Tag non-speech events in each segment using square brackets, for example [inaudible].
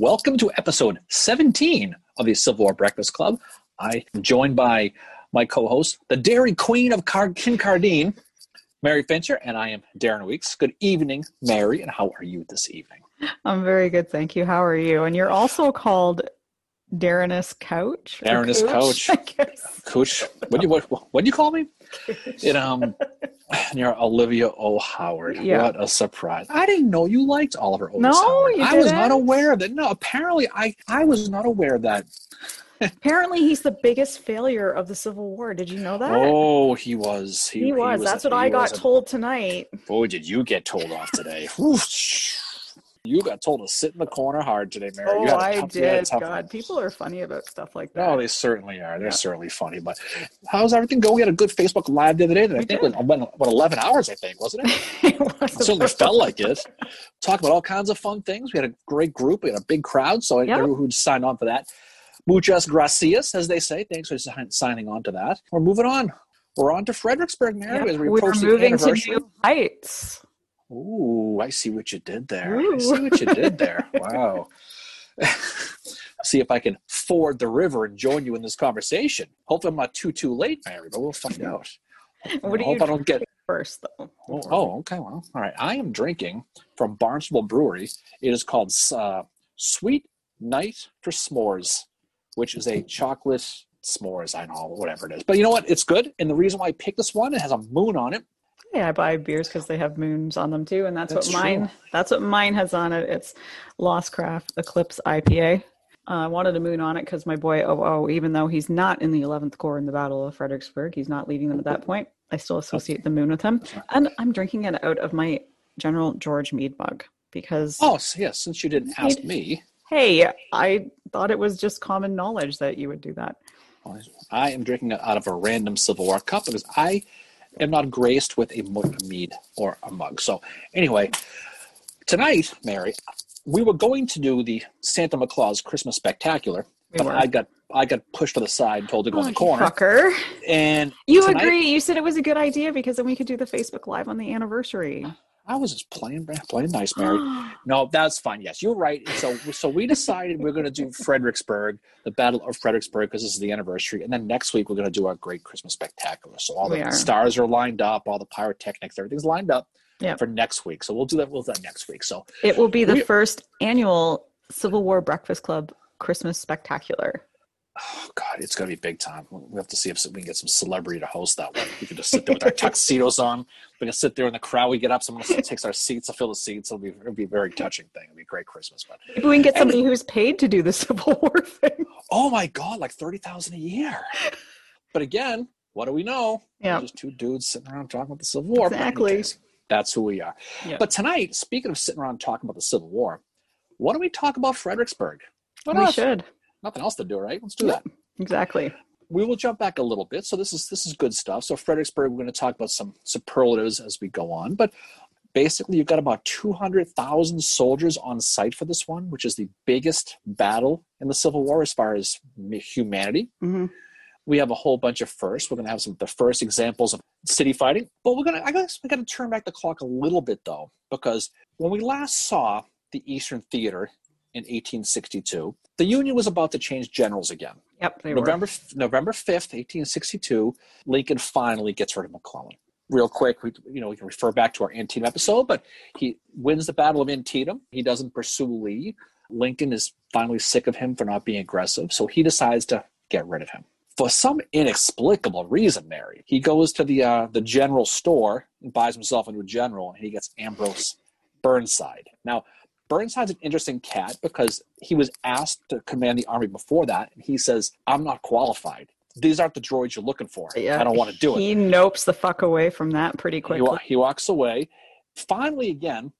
Welcome to episode 17 of the Civil War Breakfast Club. I am joined by my co-host, the Dairy Queen of Car- Kincardine, Mary Fincher, and I am Darren Weeks. Good evening, Mary, and how are you this evening? I'm very good, thank you. How are you? And you're also called Darrenus Couch. Darrenus Couch. Coach, [laughs] what do you what what do you call me? It um, [sighs] you're Oliver O. Howard. Yeah. What a surprise! I didn't know you liked Oliver O. No, Howard. you I was not aware of that. No, apparently I I was not aware of that. [laughs] Apparently, he's the biggest failure of the Civil War. Did you know that? Oh, he was. He, he, was. That's what he I got was a- told tonight. Boy, did you get told off today? [laughs] You got told to sit in the corner hard today, Mary. Oh, You had a I tough- you had a did. God, people are funny about stuff like that. No, they certainly are. They're Yeah. certainly funny. But how's everything going? We had a good Facebook Live the other day. That I think did. was what, what eleven hours. I think wasn't it? [laughs] it was It certainly felt like it. Talk about all kinds of fun things. We had a great group. We had a big crowd. So Yep. everyone who signed on for that. Muchas gracias, as they say. Thanks for signing on to that. We're moving on. We're on to Fredericksburg, Mary, Yeah, we we're moving to new heights. Ooh, I see what you did there. I see what you did there. [laughs] Wow. [laughs] see if I can ford the river and join you in this conversation. Hopefully, I'm not too too late, Mary, but we'll find [laughs] out. What I do hope you I don't get. first, though? Oh, oh, okay. Well, all right. I am drinking from Barnstable Brewery. It is called uh, Sweet Night for S'mores, which is a chocolate s'mores. I know, whatever it is. But you know what? It's good. And the reason why I picked this one, it has a moon on it. Yeah, I buy beers because they have moons on them too, and that's, That's what mine. true. That's what mine has on it. It's Lost Craft Eclipse IPA. Uh, I wanted a moon on it because my boy Oh Oh, even though he's not in the 11th Corps in the Battle of Fredericksburg, he's not leading them at that point. I still associate the moon with him, and I'm drinking it out of my General George Meade mug because Oh, yes. Since you didn't ask me, hey, I thought it was just common knowledge that you would do that. I am drinking it out of a random Civil War cup because I am not graced with a mu- a mead or a mug. So, anyway, tonight, Mary, we were going to do the Santa Claus Christmas Spectacular, We but were. I got I got pushed to the side, and told to go in the Oh, corner, fucker. and You tonight- agree? You said it was a good idea because then we could do the Facebook Live on the anniversary. I was just playing playing nice, Mary. [gasps] No, that's fine. Yes, you're right. And so, so we decided we're going to do Fredericksburg, the Battle of Fredericksburg, because this is the anniversary, and then next week we're going to do our Great Christmas Spectacular. So all We the are. stars are lined up, all the pyrotechnics, everything's lined up Yeah. for next week. So we'll do that. We'll do that next week. So It will be the We- first annual Civil War Breakfast Club Christmas Spectacular. Oh God, it's going to be big time. We have to see if we can get some celebrity to host that one. We can just sit there with our [laughs] tuxedos on. We can sit there in the crowd. We get up, someone takes our seats to fill the seats. It'll be it'll be a very touching thing. It'll be a great Christmas. But Maybe we can get somebody who's paid to do the [laughs] Civil War thing. oh my God, like thirty thousand a year. But again, what do we know? Yeah. Just two dudes sitting around talking about the Civil War. But in any Exactly. That's who we are. Yeah. But tonight, speaking of sitting around talking about the Civil War, why don't we talk about Fredericksburg? Why we not? should. Nothing else to do, right? Let's do Yeah. that. Exactly. We will jump back a little bit. So this is this is good stuff. So Fredericksburg, we're going to talk about some superlatives as we go on. But basically, you've got about two hundred thousand soldiers on site for this one, which is the biggest battle in the Civil War as far as humanity. hmm we have a whole bunch of firsts. We're going to have some of the first examples of city fighting. But we're going to, I guess, we got to turn back the clock a little bit though, because when we last saw the Eastern Theater in 1862, the Union was about to change generals again. Yep. They November November 5th, 1862, Lincoln finally gets rid of McClellan. Real quick, we, you know, we can refer back to our Antietam episode, but he wins the Battle of Antietam. He doesn't pursue Lee. Lincoln is finally sick of him for not being aggressive, so he decides to get rid of him. For some inexplicable reason, Mary, he goes to the uh, the general store and buys himself a new general, and he gets Ambrose Burnside. Now, Burnside's an interesting cat because he was asked to command the army before that, and he says, "I'm not qualified. These aren't the droids you're looking for. Yeah, I don't want to do it." He nopes the fuck away from that pretty He, quickly. wa- he walks away. Finally, again,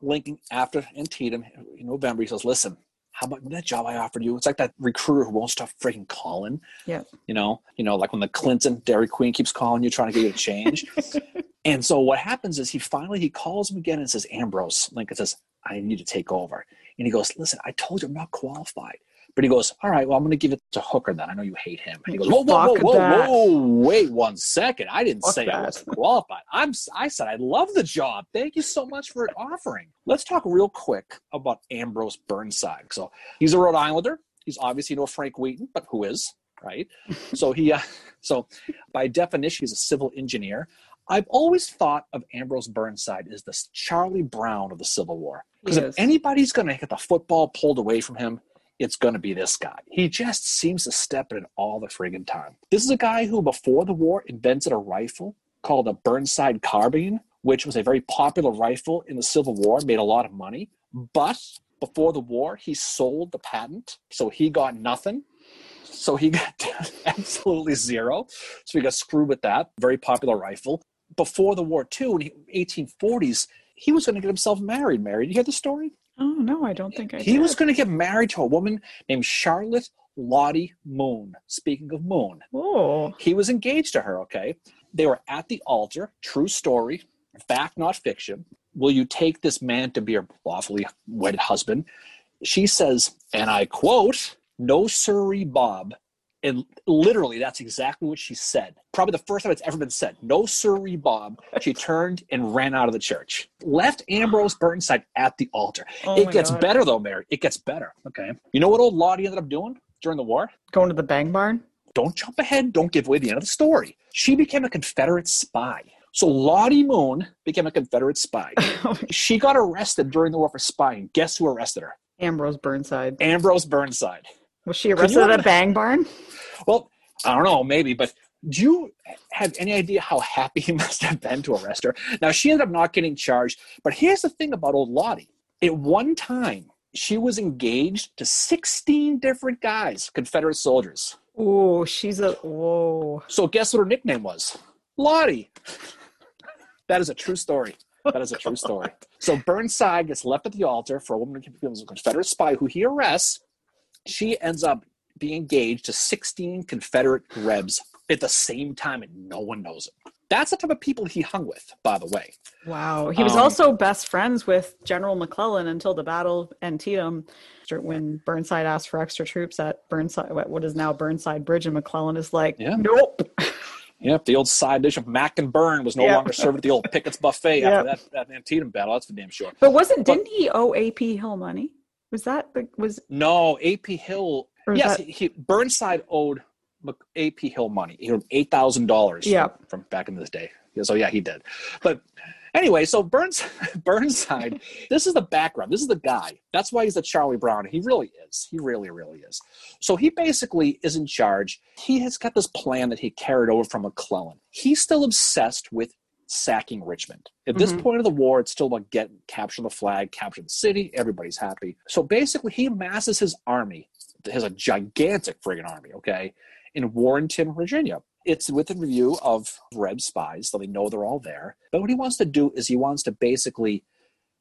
Lincoln after Antietam in November, he says, "Listen, how about that job I offered you? It's like that recruiter who won't stop freaking calling. Yeah. You know, you know, like when the Clinton Dairy Queen keeps calling you, trying to get you to change. [laughs] and so what happens is he finally he calls him again and says, Ambrose. Lincoln says, I need to take over. And he goes, Listen, I told you I'm not qualified. But he goes, all right, well, I'm going to give it to Hooker then. I know you hate him. And he goes, whoa, whoa, whoa, whoa, whoa, wait one second. I didn't say I wasn't qualified. I'm, I said I love the job. Thank you so much for offering. Let's talk real quick about Ambrose Burnside. So he's a Rhode Islander. He's obviously no Frank Wheaton, but who is, right? so he, uh, [laughs] so by definition, he's a civil engineer. I've always thought of Ambrose Burnside as the Charlie Brown of the Civil War. Because if anybody's going to get the football pulled away from him, it's going to be this guy. He just seems to step in all the friggin' time. This is a guy who, before the war, invented a rifle called a Burnside carbine, which was a very popular rifle in the Civil War, made a lot of money. But before the war, he sold the patent, so he got nothing. So he got [laughs] absolutely zero. So he got screwed with that. Very popular rifle. Before the war, too, in the 1840s, he was going to get himself married. Married. You hear the story? Oh no, I don't think I. He did. was going to get married to a woman named Charlotte Lottie Moon. Speaking of Moon, Oh, he was engaged to her, okay? They were at the altar, true story, fact, not fiction. Will you take this man to be your lawfully wedded husband? She says, and I quote, No sirree, Bob. And literally, that's exactly what she said. Probably the first time it's ever been said. No sirree, Bob. She [laughs] turned and ran out of the church. Left Ambrose Burnside at the altar. oh it gets God. better though, Mary. It gets better. Okay. You know what old Lottie ended up doing during the war? Going to the bang barn. Don't jump ahead. Don't give away the end of the story. She became a Confederate spy. So Lottie Moon became a Confederate spy. [laughs] Oh she got arrested during the war for spying. Guess who arrested her? Ambrose Burnside. Ambrose Burnside. Was she arrested at a bang barn? Well, I don't know, maybe, but do you have any idea how happy [laughs] he must have been to arrest her? Now, she ended up not getting charged, but here's the thing about old Lottie. At one time, she was engaged to 16 different guys, Confederate soldiers. Oh, she's a whoa. So guess what her nickname was? Lottie. that is a true story. That is a true [laughs] oh story. So Burnside gets left at the altar for a woman who becomes a Confederate spy who he arrests. She ends up being engaged to 16 Confederate Rebs at the same time, and no one knows it. That's the type of people he hung with, by the way. Wow. He was Um, also best friends with General McClellan until the battle of Antietam when Burnside asked for extra troops at Burnside, what is now Burnside Bridge, and McClellan is like, Yeah. nope. [laughs] Yep, the old side dish of Mac and Burn was no Yeah. longer served at the old Pickett's buffet Yeah. after [laughs] that, that Antietam battle. That's for damn sure. But wasn't didn't he owe AP Hill money? Was that the was No, AP Hill. Yes, that- he, Burnside owed AP Hill money. He owed eight thousand dollars. Yeah. from, from back in this day. So yeah, he did. But anyway, so Burns [laughs] Burnside. this is the background. This is the guy. That's why he's the Charlie Brown. He really is. He really, really is. So he basically is in charge. He has got this plan that he carried over from McClellan. He's still obsessed with sacking Richmond. At this Mhm. point of the war, it's still about get capture the flag, capture the city. Everybody's happy. So basically, he amasses his army. Has a gigantic friggin' army. Okay, in Warrenton, Virginia. It's within review of Reb spies, so they know they're all there. But what he wants to do is he wants to basically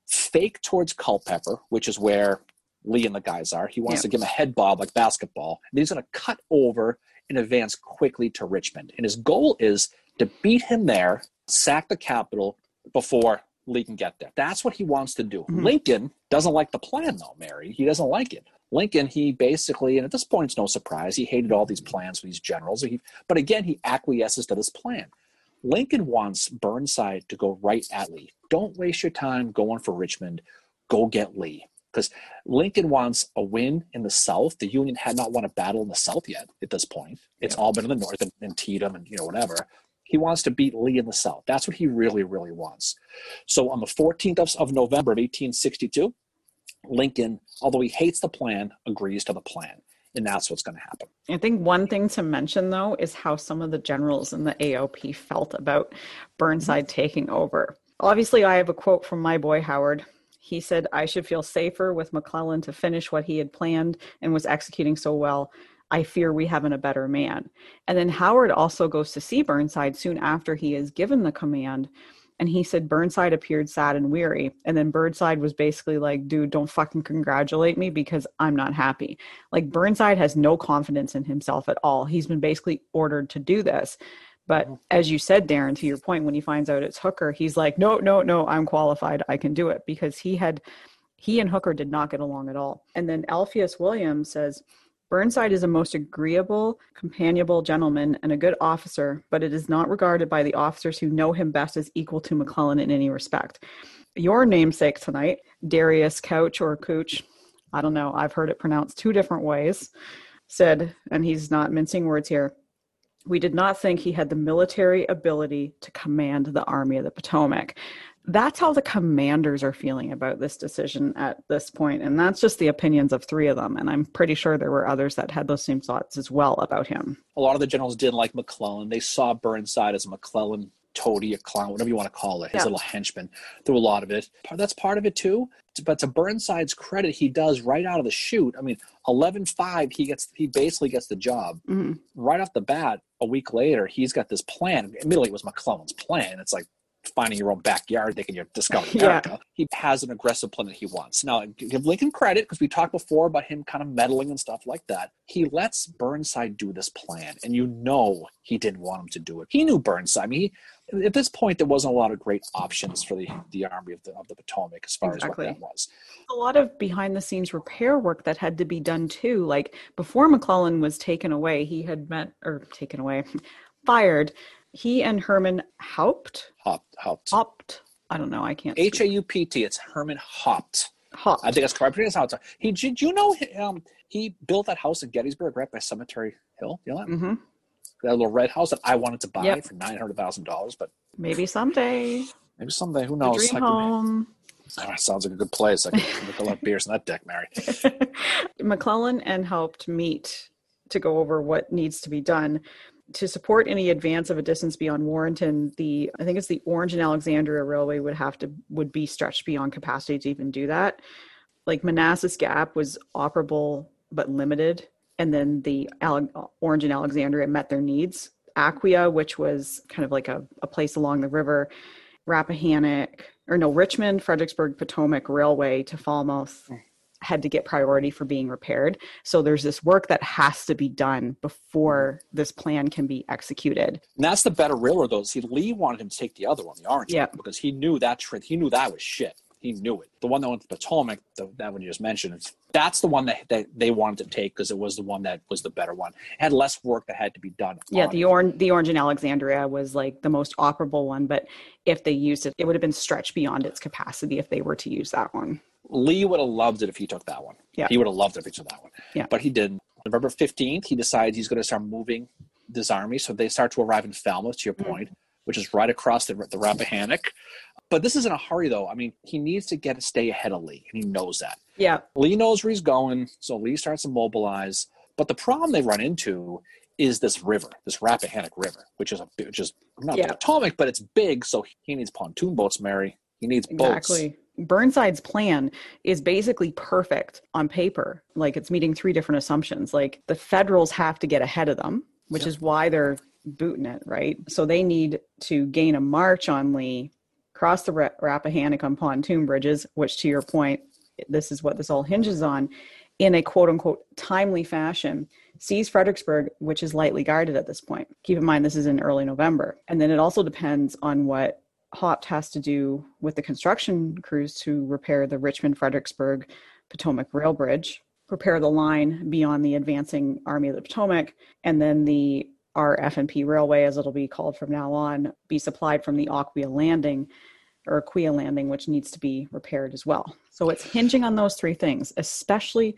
fake towards Culpeper, which is where Lee and the guys are. He wants Yeah. to give him a head bob like basketball. And he's going to cut over and advance quickly to Richmond. And his goal is to beat him there, sack the capital before Lee can get there. That's what he wants to do. Mhm. Lincoln doesn't like the plan, though, Mary. He doesn't like it. Lincoln, he basically, and at this point, it's no surprise, he hated all these plans for these generals. He, but again, he acquiesces to this plan. Lincoln wants Burnside to go right at Lee. Don't waste your time going for Richmond. Go get Lee. Because Lincoln wants a win in the South. The Union had not won a battle in the South yet at this point. It's all been in the North and, and and you know whatever. He wants to beat Lee in the South. That's what he really, really wants. So on the 14th of, November of 1862, Lincoln, although he hates the plan, agrees to the plan. And that's what's going to happen. I think one thing to mention though is how some of the generals in the AOP felt about Burnside taking over. Obviously, I have a quote from my boy Howard. He said, I should feel safer with McClellan to finish what he had planned and was executing so well. I fear we haven't a better man. And then Howard also goes to see Burnside soon after he is given the command. And he said Burnside appeared sad and weary. And then Burnside was basically like, dude, don't fucking congratulate me because I'm not happy. Like Burnside has no confidence in himself at all. He's been basically ordered to do this. But mm-hmm. as you said, Darren, to your point, when he finds out it's Hooker, he's like, no, no, no, I'm qualified. I can do it because he had He and Hooker did not get along at all. And then Alpheus Williams says, Burnside is a most agreeable, companionable gentleman and a good officer, but it is not regarded by the officers who know him best as equal to McClellan in any respect. Your namesake tonight, Darius Couch or Cooch, I don't know, I've heard it pronounced two different ways, said, and he's not mincing words here, we did not think he had the military ability to command the Army of the Potomac that's how the commanders are feeling about this decision at this point and that's just the opinions of three of them and i'm pretty sure there were others that had those same thoughts as well about him. A lot of the generals didn't like mcclellan. They saw burnside as a mcclellan toady a clown whatever you want to call it. His yeah. little henchman through a lot of it. That's part of it too. But to burnside's credit he does right out of the chute i mean 11-5 he gets he basically gets the job. Mm-hmm. right off the bat a week later he's got this plan. Admittedly it was mcclellan's plan. It's like finding your own backyard thinking you're discovering [laughs] America. Yeah. He has an aggressive plan that he wants. Now, give Lincoln credit because we talked before about him kind of meddling and stuff like that. He lets Burnside do this plan, and you know he didn't want him to do it. He knew Burnside. I mean, he, at this point, there wasn't a lot of great options for the, the Army of the, of the Potomac as far exactly. as what that was. A lot of behind the scenes repair work that had to be done too. Like before McClellan was taken away, he had met, or taken away, [laughs] fired he and Herman Haupt. Haupt. Haupt. Haupt. I don't know. I can't. H A U P T. It's Herman Haupt. Haupt. I think that's correct. It's. He did you know um, he built that house in Gettysburg right by Cemetery Hill. You know that? Mm-hmm. That little red house that I wanted to buy yep. for nine hundred thousand dollars, but maybe someday. Maybe someday. Who knows? dream home. Oh, sounds like a good place. I can [laughs] look a lot of beers in that deck, Mary. [laughs] McClellan and Haupt meet to go over what needs to be done to support any advance of a distance beyond Warrenton, the I think it's the Orange and Alexandria Railway would have to would be stretched beyond capacity to even do that. Like Manassas Gap was operable but limited, and then the Orange and Alexandria met their needs. Aquia, which was kind of like a, a place along the river, Rappahannock, or no, Richmond, Fredericksburg, Potomac Railway to Falmouth hmm. Had to get priority for being repaired. So there's this work that has to be done before this plan can be executed. And that's the better railroad though. See, Lee wanted him to take the other one, the orange yeah. one, because he knew that trip. He knew that was shit. He knew it. The one that went to Potomac, the, that one you just mentioned, that's the one that, that they wanted to take because it was the one that was the better one. It had less work that had to be done. Yeah, the orange, the orange in Alexandria was like the most operable one, but if they used it, it would have been stretched beyond its capacity if they were to use that one. Lee would have loved it if he took that one. Yeah. He would have loved it if he took that one. Yeah. But he didn't. November 15th, he decides he's going to start moving this army. So they start to arrive in Falmouth, to your mm-hmm. point, which is right across the, the Rappahannock. But this is in a hurry, though. I mean, he needs to get stay ahead of Lee, and he knows that. Yeah. Lee knows where he's going, so Lee starts to mobilize. But the problem they run into is this river, this Rappahannock River, which is a which is not yeah. Potomac, but it's big, so he needs pontoon boats, Mary. He needs boats. Burnside's plan is basically perfect on paper. Like it's meeting three different assumptions. Like the Federals have to get ahead of them, which is why they're booting it, right? So they need to gain a march on Lee, cross the Rappahannock on pontoon bridges, which to your point, this is what this all hinges on, in a quote unquote timely fashion, seize Fredericksburg, which is lightly guarded at this point. Keep in mind, this is in early November. And then it also depends on what Haupt has to do with the construction crews to repair the Richmond Fredericksburg Potomac Rail Bridge, repair the line beyond the advancing Army of the Potomac, and then the RF&P Railway, as it'll be called from now on, be supplied from the Aquia Landing or Aquia Landing, which needs to be repaired as well. So it's hinging on those three things, especially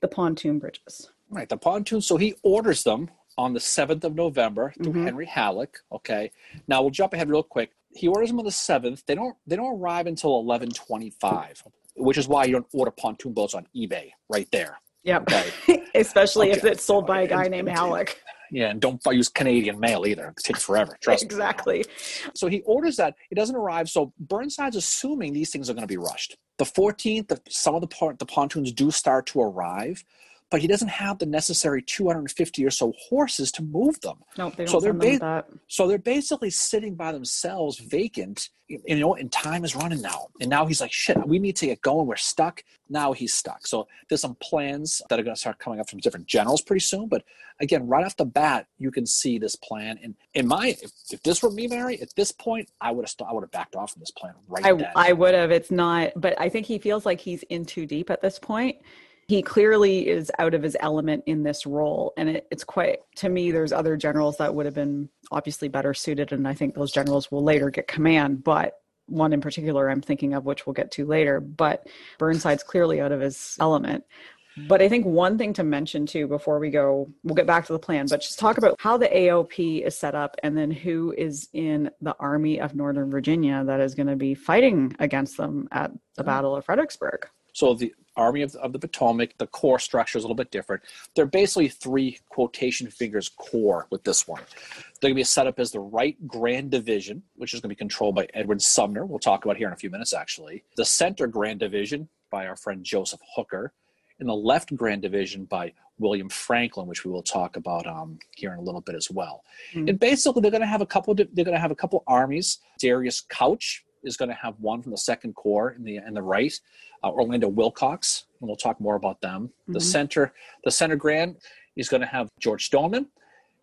the pontoon bridges. Right, the pontoon. So he orders them on the 7th of November through mm-hmm. Henry Halleck. Okay. Now we'll jump ahead real quick he orders them on the seventh. They don't they don't arrive until eleven twenty five, which is why you don't order pontoon boats on eBay right there. Yep. Okay. [laughs] Especially okay. if it's sold by a guy named Halleck. Yeah, and don't use Canadian mail either. It takes forever. [laughs] Trust exactly. me. Exactly. So he orders that. It doesn't arrive. So Burnside's assuming these things are going to be rushed. The 14th, some of the, the pontoons do start to arrive, but he doesn't have the necessary 250 or so horses to move them. No, they don't So they're ba- that. So they're basically sitting by themselves, vacant. You you know, and time is running now. And now he's like, "Shit, we need to get going. We're stuck." Now he's stuck. So there's some plans that are going to start coming up from different generals pretty soon. But again, right off the bat, you can see this plan. And in my, if, if this were me, Mary, at this point, I would have, st- I would have backed off from this plan right I, then. I would have. It's not, but I think he feels like he's in too deep at this point. He clearly is out of his element in this role. And it, it's quite, to me, there's other generals that would have been obviously better suited. And I think those generals will later get command. But one in particular I'm thinking of, which we'll get to later. But Burnside's clearly out of his element. But I think one thing to mention too before we go, we'll get back to the plan, but just talk about how the AOP is set up and then who is in the Army of Northern Virginia that is going to be fighting against them at the mm-hmm. Battle of Fredericksburg. So the Army of, of the Potomac, the core structure is a little bit different. They're basically three quotation fingers core with this one. They're going to be set up as the right Grand Division, which is going to be controlled by Edward Sumner. We'll talk about here in a few minutes, actually. The Center Grand Division by our friend Joseph Hooker. And the Left Grand Division by William Franklin, which we will talk about um, here in a little bit as well. Mhm. And basically, they're going to have a couple. They're going to have a couple armies. Darius Couch is going to have one from the Second Corps in the in the right uh, Orlando Willcox, and we'll talk more about them. The Mhm. center, the center grand, is going to have George Stoneman.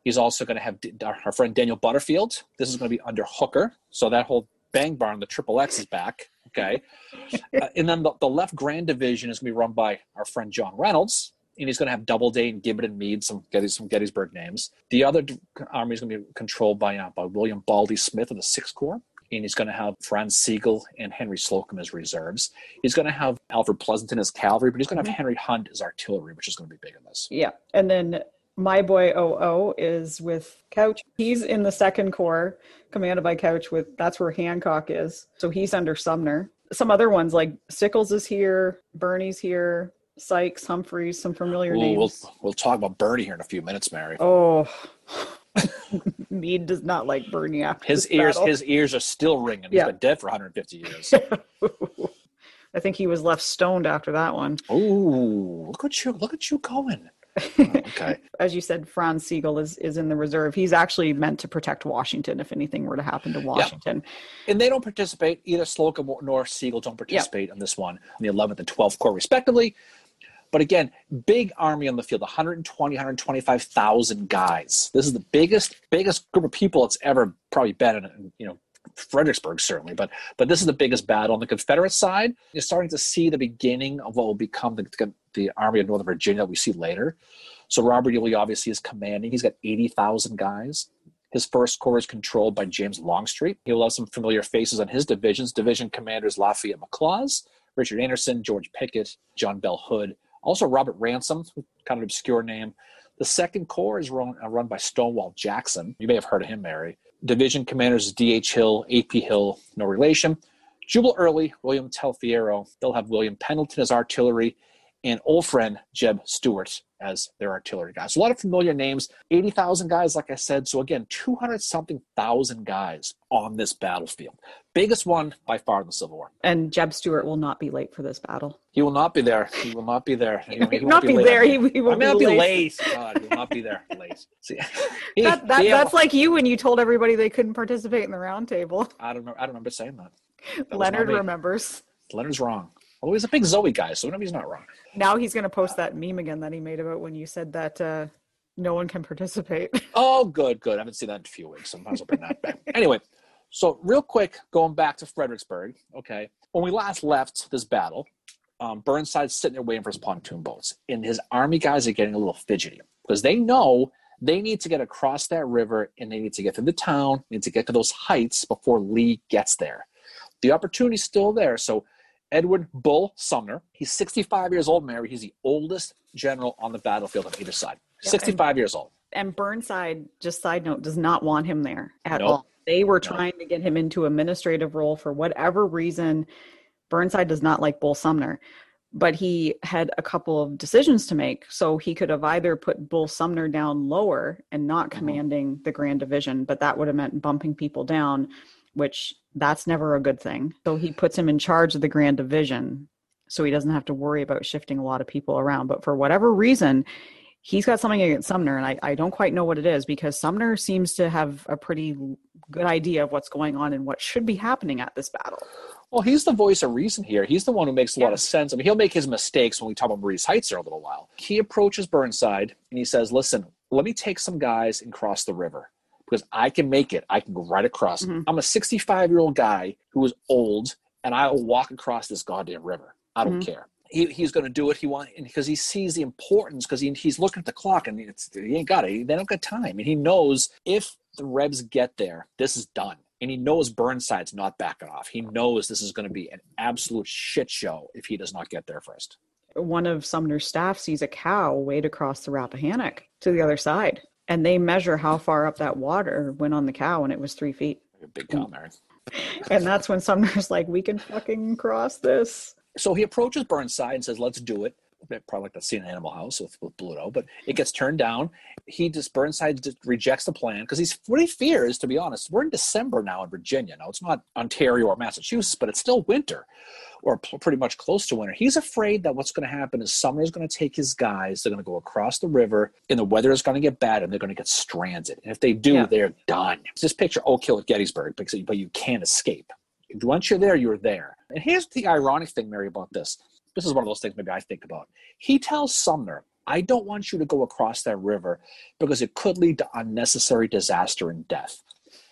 He's also going to have D- our friend Daniel Butterfield. This is going to be under Hooker, so that whole bang barn, the triple X, is back. Okay, [laughs] Uh, and then the, the left grand division is going to be run by our friend John Reynolds, and he's going to have Doubleday and Gibbon and Meade, some some Gettysburg names. The other army is going to be controlled by uh, by William Baldy Smith of the Sixth Corps and he's going to have Franz Sigel and Henry Slocum as reserves. He's going to have Alfred Pleasonton as cavalry, but he's going to have mm-hmm. Henry Hunt as artillery, which is going to be big in this. Yeah. And then my boy OO is with Couch. He's in the second corps, commanded by Couch with that's where Hancock is. So he's under Sumner. Some other ones like Sickles is here, Birney's here, Sykes, Humphreys, some familiar Ooh, we'll, names. we'll talk about Birney here in a few minutes, Mary. Oh, [laughs] Meade does not like Birney after His ears, battle. his ears are still ringing. He's been dead for 150 years. [laughs] I think he was left stoned after that one. Ooh, look at you! Look at you going. [laughs] Oh, okay, As you said, Franz Sigel is, is in the reserve. He's actually meant to protect Washington if anything were to happen to Washington. and they don't participate. Either Slocum nor Sigel don't participate in this one, in the 11th and 12th Corps, respectively. But again, big army on the field 120, 125,000 guys. This is the biggest, biggest group of people it's ever probably been in, you know, Fredericksburg certainly, but but this is the biggest battle on the Confederate side. You're starting to see the beginning of what will become the, the Army of Northern Virginia that we see later. So Robert E. Lee obviously is commanding. He's got 80,000 guys. His first corps is controlled by James Longstreet. He will have some familiar faces on his divisions. Division commanders Lafayette McLaws, Richard Anderson, George Pickett, John Bell Hood, also Robert Ransom, kind of obscure name. The second corps is run, uh, run by Stonewall Jackson. You may have heard of him, Mary. Division commanders D.H. Hill, A.P. Hill, no relation. Jubal Early, William Taliaferro. They'll have William Pendleton as artillery, and old friend Jeb Stuart as their artillery guys. A lot of familiar names. 80,000 guys, like I said. So again, 200 something thousand guys on this battlefield. Biggest one by far in the Civil War. And Jeb Stuart will not be late for this battle. He will not be there. He will not be there. He, He will [laughs] won't be late. there. He, he will I not be be late. late. God, he will not be there [laughs] late. See, he- That, that, that's like you when you told everybody they couldn't participate in the roundtable. I don't know. I don't remember saying that. That Leonard remembers. Leonard's wrong. Well, he's a big Zoe guy, so he's not wrong. Now he's going to post that meme again that he made about when you said that uh, no one can participate. [laughs] Oh, good, good. I haven't seen that in a few weeks. Sometimes I might as well bring that back. [laughs] Anyway, so real quick, going back to Fredericksburg. Okay, when we last left this battle, um, Burnside's sitting there waiting for his pontoon boats, and his army guys are getting a little fidgety because they know they need to get across that river and they need to get through the town, need to get to those heights before Lee gets there. The opportunity's still there. So Edward Bull Sumner, he's 65 years old, Mary. He's the oldest general on the battlefield on either side. Yeah, 65 years old. and Burnside, just side note, does not want him there at Nope. all. They were trying to get him into administrative role for whatever reason. Burnside does not like Bull Sumner, but he had a couple of decisions to make. So he could have either put Bull Sumner down lower and not Mhm. commanding the Grand Division, but that would have meant bumping people down, which that's never a good thing. So he puts him in charge of the Grand Division. so he doesn't have to worry about shifting a lot of people around. But for whatever reason, he's got something against Sumner, and I, I don't quite know what it is because Sumner seems to have a pretty good idea of what's going on and what should be happening at this battle. Well, he's the voice of reason here. He's the one who makes a Yeah. lot of sense. I mean, he'll make his mistakes when we talk about Marye's Heights there a little while. He approaches Burnside and he says, Listen, let me take some guys and cross the river because I can make it. I can go right across. Mhm. I'm a 65 year old guy who is old and I will walk across this goddamn river. I don't Mhm. care. He, he's going to do it. He want because he sees the importance because he, he's looking at the clock and it's, he ain't got it. They don't got time, and he knows if the Rebs get there, this is done. And he knows Burnside's not backing off. He knows this is going to be an absolute shit show if he does not get there first. One of Sumner's staff sees a cow wade across the Rappahannock to the other side, and they measure how far up that water went on the cow, and it was three feet. A big cow, Mary. [laughs] And that's when Sumner's like, "We can fucking cross this." So he approaches Burnside and says, "Let's do it." A bit Probably like that scene in Animal House with, with Bluto, but it gets turned down. He just Burnside just rejects the plan because he's what he fears, to be honest. We're in December now in Virginia. Now it's not Ontario or Massachusetts, but it's still winter, or p- pretty much close to winter. He's afraid that what's going to happen is Sumner's going to take his guys. They're going to go across the river, and the weather is going to get bad, and they're going to get stranded. And if they do, Yeah. they're done. Just picture Oak Hill at Gettysburg, because but you can't escape. Once you're there, you're there. And here's the ironic thing, Mary, about this. This is one of those things maybe I think about. He tells Sumner, I don't want you to go across that river because it could lead to unnecessary disaster and death.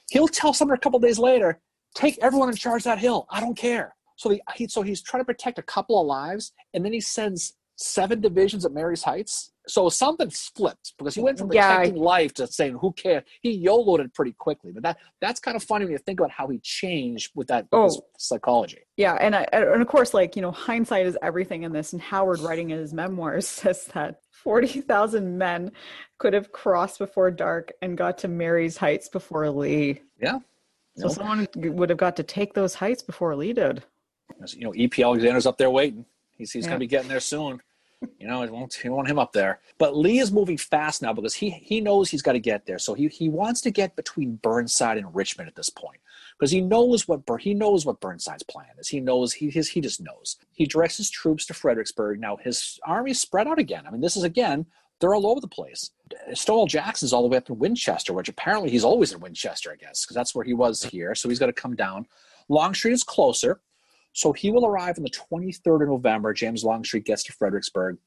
He'll tell Sumner a couple days later, take everyone in charge that hill. I don't care. So, he, so he's trying to protect a couple of lives, and then he sends seven divisions at Marye's Heights. So something flipped because he went from Yeah, I- protecting life to saying who cares. He YOLO'd it pretty quickly, but that that's kind of funny when you think about how he changed with that with Oh. psychology. Yeah, and I, and of course, like you know, hindsight is everything in this. And Howard, writing in his memoirs, [laughs] says that forty thousand men could have crossed before dark and got to Marye's Heights before Lee. Yeah. So Nope. someone would have got to take those heights before Lee did. You know, EP Alexander's up there waiting. He's, he's Yeah. going to be getting there soon. You know, he won't, he want him up there. But Lee is moving fast now because he he knows he's got to get there. So he he wants to get between Burnside and Richmond at this point because he knows what he knows what Burnside's plan is. He knows he his, he just knows. He directs his troops to Fredericksburg. Now his army's spread out again. I mean, this is again they're all over the place. Stonewall Jackson's all the way up in Winchester, which apparently he's always in Winchester, I guess, because that's where he was here. So he's got to come down. Longstreet is closer. So he will arrive on the 23rd of November. James Longstreet gets to Fredericksburg.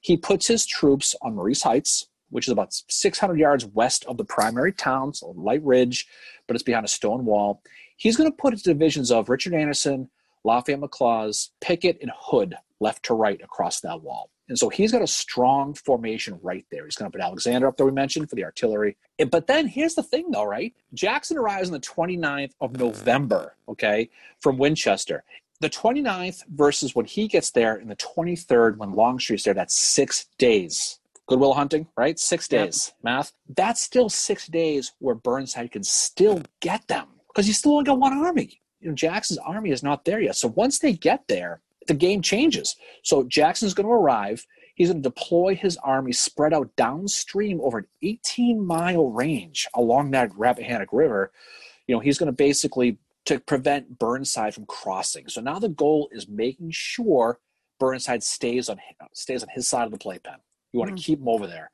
He puts his troops on Marye's Heights, which is about 600 yards west of the primary town, so light ridge, but it's behind a stone wall. He's going to put his divisions of Richard Anderson, Lafayette McLaws, Pickett, and Hood left to right across that wall. And so he's got a strong formation right there. He's going to put Alexander up there, we mentioned, for the artillery. But then here's the thing, though, right? Jackson arrives on the 29th of November, okay, from Winchester. The 29th versus when he gets there, and the 23rd when Longstreet's there, that's six days. Goodwill hunting, right? Six Yep. days. Math. That's still six days where Burnside can still get them because he's still only got one army. You know, Jackson's army is not there yet. So once they get there, the game changes. So Jackson's going to arrive. He's going to deploy his army spread out downstream over an 18 mile range along that Rappahannock River. You know, he's going to basically to prevent Burnside from crossing. So now the goal is making sure Burnside stays on stays on his side of the playpen. You want to Mhm. keep him over there.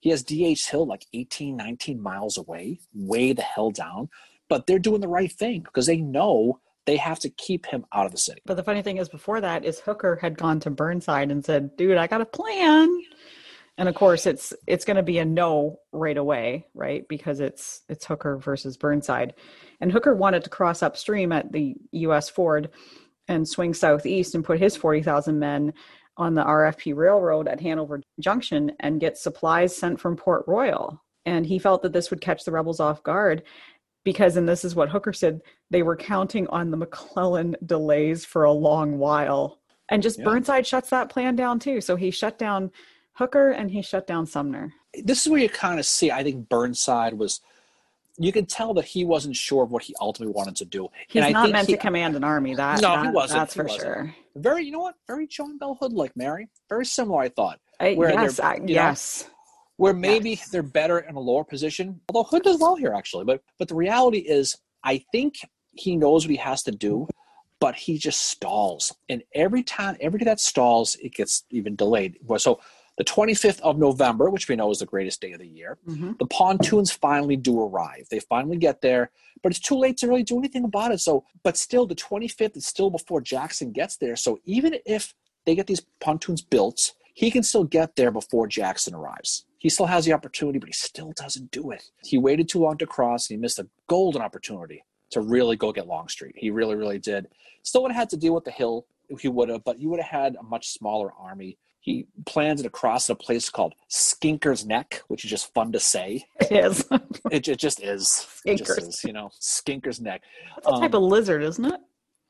He has DH Hill like 18, 19 miles away, way the hell down. But they're doing the right thing because they know they have to keep him out of the city. But the funny thing is, before that, is Hooker had gone to Burnside and said, "Dude, I got a plan." And of course, it's it's going to be a no right away, right? Because it's it's Hooker versus Burnside, and Hooker wanted to cross upstream at the U.S. Ford and swing southeast and put his forty thousand men on the RFP Railroad at Hanover Junction and get supplies sent from Port Royal. And he felt that this would catch the rebels off guard because, and this is what Hooker said, they were counting on the McClellan delays for a long while. And just Yeah. Burnside shuts that plan down too. So he shut down Hooker and he shut down Sumner. This is where you kind of see, I think Burnside was, you could tell that he wasn't sure of what he ultimately wanted to do. He's and I not think meant he- to command an army. That, No, he wasn't. That's He for wasn't. sure. Very, you know what? Very John Bell Hood like Mary. Very similar, I thought. I, Where yes, I, you know, yes. where maybe Yes. they're better in a lower position. Although Hood does well here actually, but but the reality is, I think he knows what he has to do, but he just stalls. And every time, every time that stalls, it gets even delayed. So the 25th of November, which we know is the greatest day of the year, Mm-hmm. the pontoons finally do arrive. They finally get there, but it's too late to really do anything about it. So, but still, the 25th is still before Jackson gets there. So even if they get these pontoons built, he can still get there before Jackson arrives. He still has the opportunity, but he still doesn't do it. He waited too long to cross, and he missed a golden opportunity to really go get Longstreet. He really, really did. Still would have had to deal with the hill he would have, but he would have had a much smaller army. He plans it across a place called Skinker's Neck, which is just fun to say. It is. It, it just is. It just Skinkers. is, you know, Skinker's Neck. That's a type Um, of lizard, isn't it?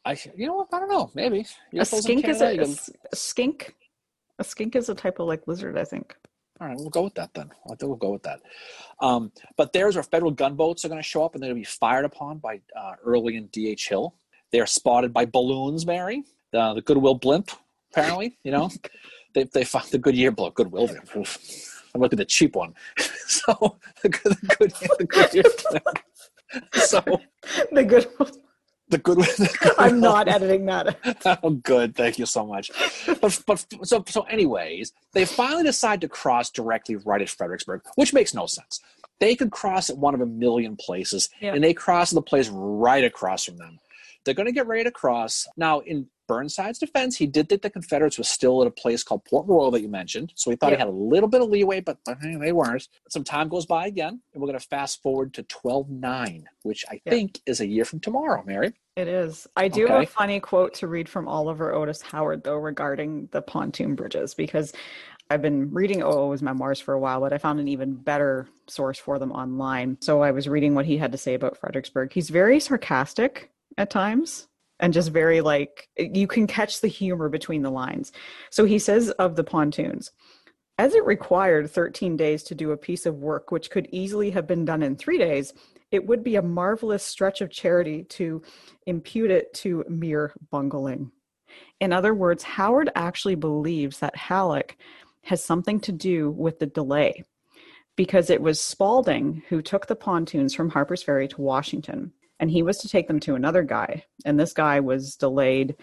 I, you know, what? I don't know. Maybe You're A supposed to in skink is a, a can- s- a skink. A skink is a type of like lizard, I think. All right, we'll go with that then. I think we'll go with that. Um, but there's where federal gunboats are going to show up and they're going to be fired upon by uh, Early and D.H. Hill. They are spotted by balloons, Mary, the, the Goodwill blimp, apparently. You know, [laughs] they, they found the Goodyear blimp, Goodwill. I'm looking at the cheap one. [laughs] so the, good, the, good, the Goodyear. So The good. the Goodwill. The Goodwill [laughs] I'm not editing that. oh, good. Thank you so much. But, but so so. Anyways, they finally decide to cross directly right at Fredericksburg, which makes no sense. They could cross at one of a million places, Yeah. and they cross the place right across from them. They're going to get ready to cross. Now, in Burnside's defense, he did think the Confederates was still at a place called Port Royal that you mentioned, so he thought Yeah. he had a little bit of leeway, but they weren't. Some time goes by again, and we're going to fast forward to 12-9, which I Yeah. think is a year from tomorrow, Mary. It is. I do have a funny quote to read from Oliver Otis Howard, though, regarding the pontoon bridges, because I've been reading OO's memoirs for a while, but I found an even better source for them online. So I was reading what he had to say about Fredericksburg. He's very sarcastic at times and just very like, you can catch the humor between the lines. So he says of the pontoons, as it required 13 days to do a piece of work which could easily have been done in three days, it would be a marvelous stretch of charity to impute it to mere bungling. In other words, Howard actually believes that Halleck has something to do with the delay because it was Spaulding who took the pontoons from Harper's Ferry to Washington and he was to take them to another guy and this guy was delayed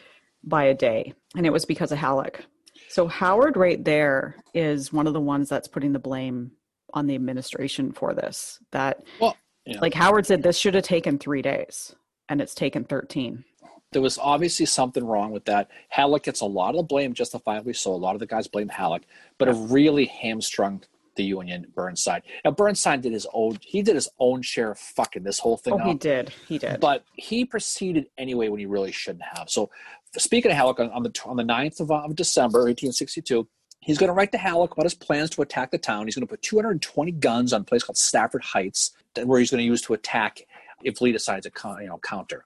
by a day and it was because of Halleck. So Howard right there is one of the ones that's putting the blame on the administration for this that Well, yeah. like Howard said this should have taken 3 days and it's taken 13. there was obviously something wrong with that. Halleck gets a lot of the blame, justifiably so. A lot of the guys blame Halleck, but it really hamstrung the Union. Burnside. Now Burnside did his own. He did his own share of fucking this whole thing Oh, he did. He did. But he proceeded anyway when he really shouldn't have. So, speaking of Halleck, on, on the on the 9th of, of December, 1862, he's going to write to Halleck about his plans to attack the town. He's going to put 220 guns on a place called Stafford Heights, that- where he's going to use to attack if Lee decides to you know counter.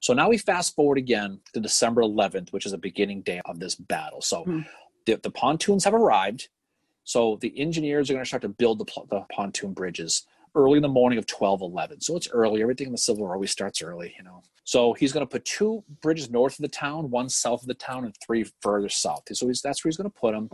So now we fast forward again to December 11th, which is the beginning day of this battle. So Hmm. the, the pontoons have arrived. So the engineers are going to start to build the, the pontoon bridges early in the morning of 1211. So it's early. Everything in the Civil War always starts early, you know. So he's going to put two bridges north of the town, one south of the town, and three further south. So that's where he's going to put them.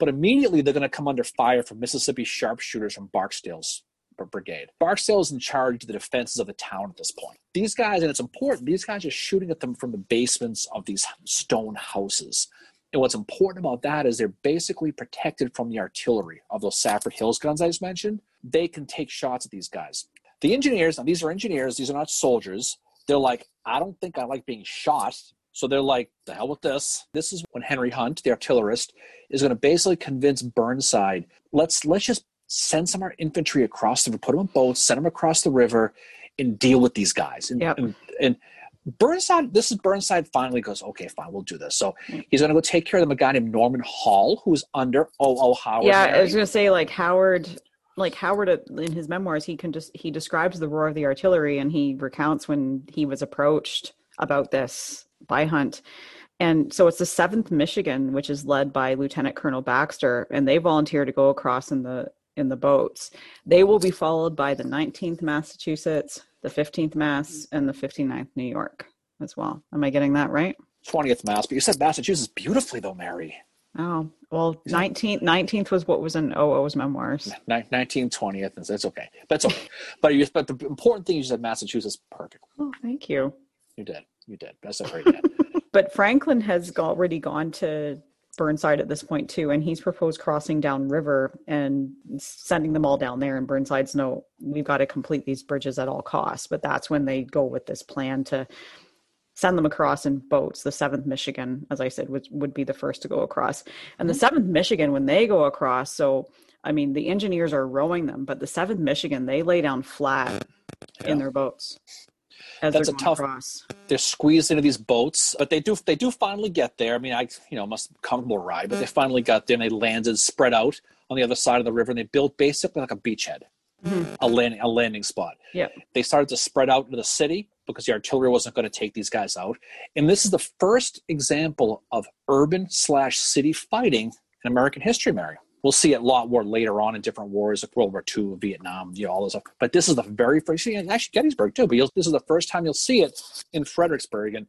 But immediately they're going to come under fire from Mississippi sharpshooters from Barksdale's brigade. Barksdale is in charge of the defenses of the town at this point. These guys, and it's important, these guys are shooting at them from the basements of these stone houses. And what's important about that is they're basically protected from the artillery of those Stafford Hills guns I just mentioned. They can take shots at these guys. The engineers, now these are engineers, these are not soldiers. They're like, I don't think I like being shot. So they're like, the hell with this. This is when Henry Hunt, the artillerist, is going to basically convince Burnside, let's let's just send some of our infantry across the river, put them on boats, send them across the river, and deal with these guys. And, Yep. and, and Burnside, this is Burnside finally goes, okay, fine, we'll do this. So he's going to go take care of them, a guy named Norman Hall, who's under O.O. Howard. yeah, I was gonna say like Howard, like Howard uh, in his memoirs, he can just he describes the roar of the artillery and he recounts when he was approached about this by Hunt. And so it's the Seventh Michigan, which is led by Lieutenant Colonel Baxter, and they volunteer to go across in the in the boats. They will be followed by the 19th Massachusetts, the 15th Mass, and the 59th New York as well. Am I getting that right? 20th Mass. But you said Massachusetts beautifully, though, Mary. Oh, well, 19th 19th was what was in OO's memoirs. Ni- 19th, 20th. It's, it's okay. That's okay. [laughs] but, you, but the important thing is you said Massachusetts perfect. Oh, thank you. You did. you did. That's a very did. [laughs] but Franklin has already gone to Burnside at this point too, and he's proposed crossing down river and sending them all down there. And Burnside's no, we've got to complete these bridges at all costs. But that's when they go with this plan to send them across in boats. The seventh Michigan, as I said, would would be the first to go across, and the mm-hmm. seventh Michigan when they go across. So I mean, the engineers are rowing them, but the seventh Michigan they lay down flat yeah. in their boats as that's a tough. Across. They're squeezed into these boats, but they do they do finally get there. I mean, I you know must comfortable ride, but they finally got there and they landed spread out on the other side of the river, and they built basically like a beachhead, mm-hmm. a landing a landing spot. Yeah, they started to spread out into the city because the artillery wasn't going to take these guys out, and this is the first example of urban slash city fighting in American history, Mary we'll see it a lot more later on in different wars, like World War II, Vietnam, you know, all this stuff. But this is the very first, actually Gettysburg too, but this is the first time you'll see it in Fredericksburg. And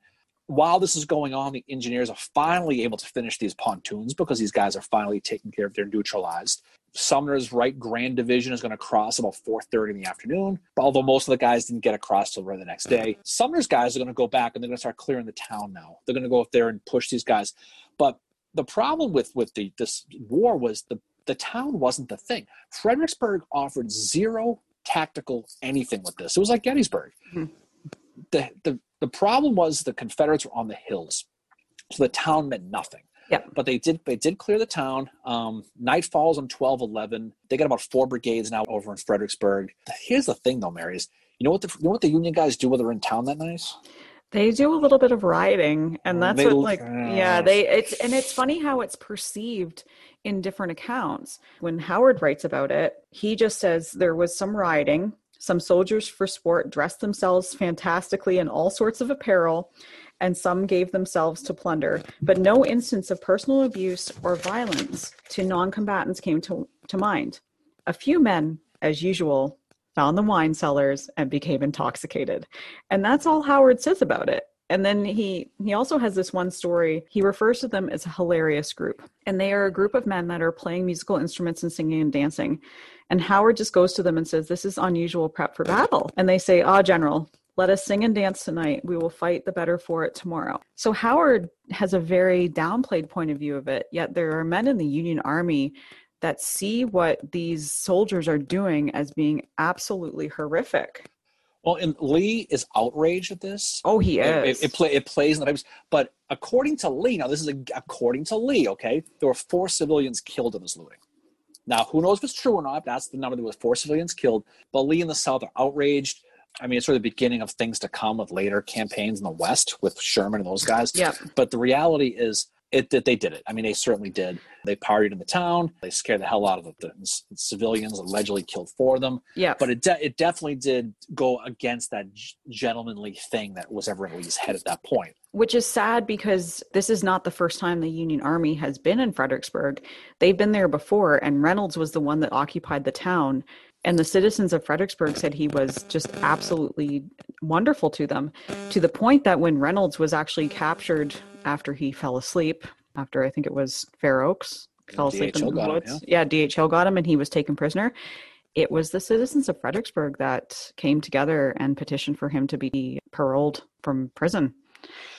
while this is going on, the engineers are finally able to finish these pontoons because these guys are finally taken care of. They're neutralized. Sumner's right Grand Division is going to cross about 4:30 in the afternoon. Although most of the guys didn't get across till the next day. Mm-hmm. Sumner's guys are going to go back and they're going to start clearing the town now. They're going to go up there and push these guys. But the problem with with the this war was the the town wasn't the thing. Fredericksburg offered zero tactical anything with this. It was like Gettysburg. Mm-hmm. The, the the problem was the Confederates were on the hills, so the town meant nothing. Yeah. But they did they did clear the town. Um, night falls on twelve eleven. They got about four brigades now over in Fredericksburg. Here's the thing though, Mary, is you know what the you know what the Union guys do when they're in town that night? They do a little bit of rioting, and that's what like yeah they it's and it's funny how it's perceived in different accounts. When Howard writes about it, he just says there was some rioting. Some soldiers for sport dressed themselves fantastically in all sorts of apparel, and some gave themselves to plunder. But no instance of personal abuse or violence to non combatants came to, to mind. A few men, as usual, found the wine cellars and became intoxicated. And that's all Howard says about it. And then he he also has this one story. He refers to them as a hilarious group. And they are a group of men that are playing musical instruments and singing and dancing. And Howard just goes to them and says, This is unusual prep for battle. And they say, Ah, General, let us sing and dance tonight. We will fight the better for it tomorrow. So Howard has a very downplayed point of view of it, yet there are men in the Union Army that see what these soldiers are doing as being absolutely horrific. Well, and Lee is outraged at this. Oh, he is. It, it, it, play, it plays in the papers. But according to Lee, now this is a, according to Lee, okay, there were four civilians killed in this looting. Now, who knows if it's true or not? That's the number. There was four civilians killed. But Lee and the South are outraged. I mean, it's sort of the beginning of things to come with later campaigns in the West with Sherman and those guys. Yeah. But the reality is, it that they did it. I mean, they certainly did. They partied in the town. They scared the hell out of the, the civilians. Allegedly killed four of them. Yeah. But it de- it definitely did go against that gentlemanly thing that was ever in Lee's head at that point. Which is sad because this is not the first time the Union Army has been in Fredericksburg. They've been there before, and Reynolds was the one that occupied the town. And the citizens of Fredericksburg said he was just absolutely wonderful to them, to the point that when Reynolds was actually captured after he fell asleep, after I think it was Fair Oaks, fell asleep DHL in the woods. Him, yeah. yeah, DHL got him and he was taken prisoner. It was the citizens of Fredericksburg that came together and petitioned for him to be paroled from prison.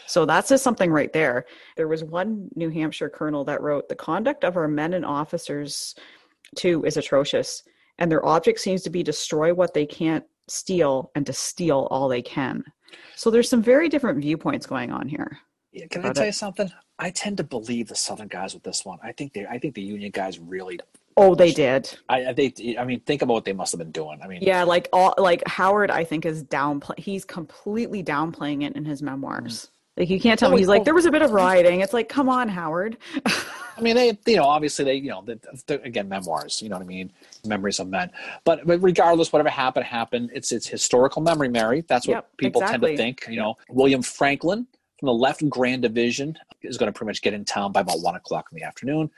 So that's just something right there. There was one New Hampshire colonel that wrote, The conduct of our men and officers, too, is atrocious and their object seems to be destroy what they can't steal and to steal all they can. So there's some very different viewpoints going on here. Yeah, can I tell it. you something? I tend to believe the Southern guys with this one. I think they, I think the Union guys really. Oh, they did. I, they, I mean, think about what they must have been doing. I mean, yeah, like all, like Howard, I think is downplay. He's completely downplaying it in his memoirs. Mm-hmm. Like you can't tell me he's like there was a bit of rioting. It's like, come on, Howard. [laughs] I mean, they, you know, obviously they, you know, again, memoirs. You know what I mean? Memories of men. But, but regardless, whatever happened, happened. It's it's historical memory, Mary. That's what yep, people exactly. tend to think. You know, William Franklin from the Left Grand Division is going to pretty much get in town by about one o'clock in the afternoon.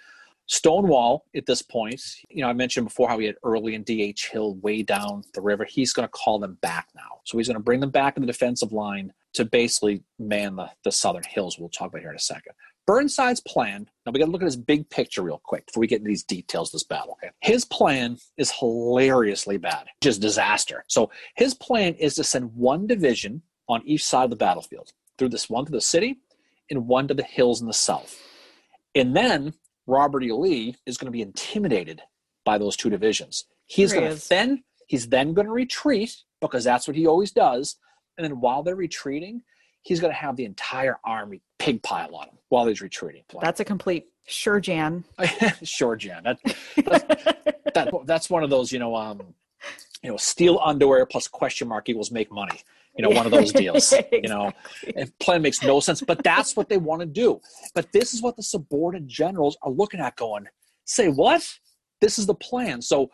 Stonewall at this point, you know, I mentioned before how he had Early and D.H. Hill way down the river. He's going to call them back now. So he's going to bring them back in the defensive line to basically man the, the southern hills. We'll talk about here in a second. Burnside's plan, now we got to look at his big picture real quick before we get into these details of this battle. Okay. His plan is hilariously bad, just disaster. So his plan is to send one division on each side of the battlefield. through this one to the city and one to the hills in the south. And then Robert E. Lee is going to be intimidated by those two divisions. He's going to then he's then going to retreat because that's what he always does. And then while they're retreating, he's going to have the entire army pig pile on him while he's retreating. That's a complete sure, Jan. [laughs] sure, Jan. That, that that's one of those, you know, um, you know, steal underwear plus question mark equals make money. You know, one of those deals. [laughs] You know, and plan makes no sense, but that's what they want to do. But this is what the subordinate generals are looking at, going, "Say what? This is the plan." So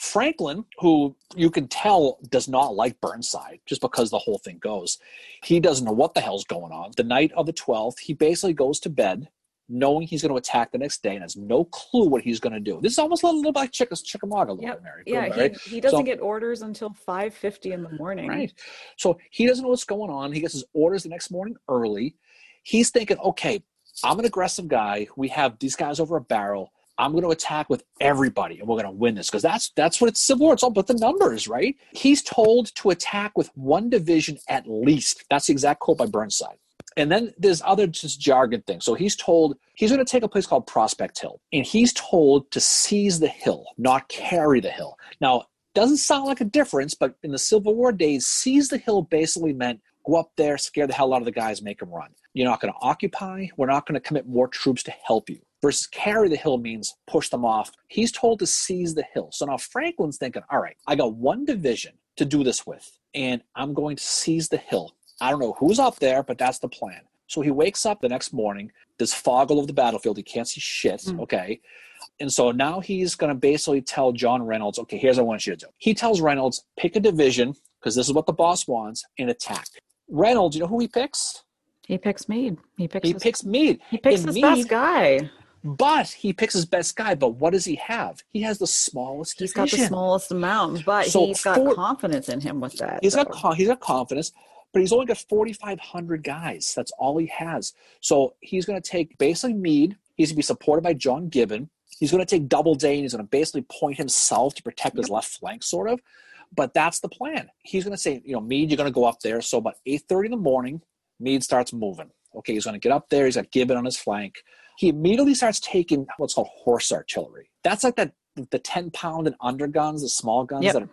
Franklin, who you can tell does not like Burnside, just because the whole thing goes, he doesn't know what the hell's going on. The night of the twelfth, he basically goes to bed knowing he's going to attack the next day and has no clue what he's going to do. This is almost a little bit like Chick- Chickamauga, a little Yep. bit, Mary. Yeah, right? he, he doesn't So- get orders until 5.50 in the morning. Right. So he doesn't know what's going on. He gets his orders the next morning early. He's thinking, okay, I'm an aggressive guy. We have these guys over a barrel. I'm going to attack with everybody, and we're going to win this because that's that's what it's Civil War. It's all about the numbers, right? He's told to attack with one division at least. That's the exact quote by Burnside. And then there's other just jargon things. So he's told he's going to take a place called Prospect Hill, and he's told to seize the hill, not carry the hill. Now, doesn't sound like a difference, but in the Civil War days, seize the hill basically meant go up there, scare the hell out of the guys, make them run. You're not going to occupy. We're not going to commit more troops to help you. Versus carry the hill means push them off. He's told to seize the hill. So now Franklin's thinking, all right, I got one division to do this with, and I'm going to seize the hill. I don't know who's up there, but that's the plan. So he wakes up the next morning. There's fog all over the battlefield. He can't see shit. Mm. Okay. And so now he's going to basically tell John Reynolds, okay, here's what I want you to do. He tells Reynolds, pick a division, because this is what the boss wants, and attack. Reynolds, you know who he picks? He picks Meade. He picks He his, picks Meade. he picks and his Meade- best guy. But he picks his best guy. But what does he have? He has the smallest He's got the smallest amount, but So he's got for- confidence in him with that. He's got though. he's got confidence, but he's only got 4,500 guys. That's all he has. So he's going to take basically Meade. He's going to be supported by John Gibbon. He's going to take Doubleday and he's going to basically point himself to protect his left flank, sort of. But that's the plan. He's going to say, you know, Meade, you're going to go up there. So about 8:30 in the morning, Meade starts moving. Okay, he's going to get up there. He's got Gibbon on his flank. He immediately starts taking what's called horse artillery. That's like that the 10 pound and under guns, the small guns Yep. that are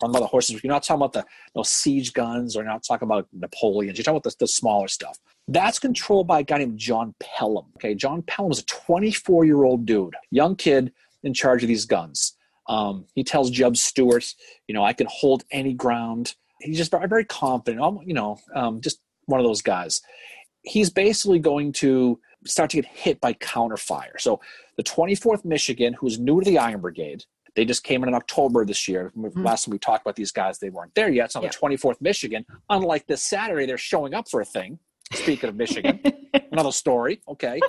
run by the horses. You're not talking about the siege guns or you're not talking about Napoleons. You're talking about the, the smaller stuff. That's controlled by a guy named John Pelham. Okay, John Pelham is a 24 year old dude, young kid in charge of these guns. Um, he tells Jeb Stuart, you know, I can hold any ground. He's just very, very confident. um, You know, um, just one of those guys. He's basically going to start to get hit by counterfire. So the 24th Michigan, who's new to the Iron Brigade, they just came in in October this year. Hmm. Last time we talked about these guys, they weren't there yet. So Yeah. the 24th Michigan, unlike this Saturday, they're showing up for a thing. Speaking of Michigan, [laughs] another story. Okay.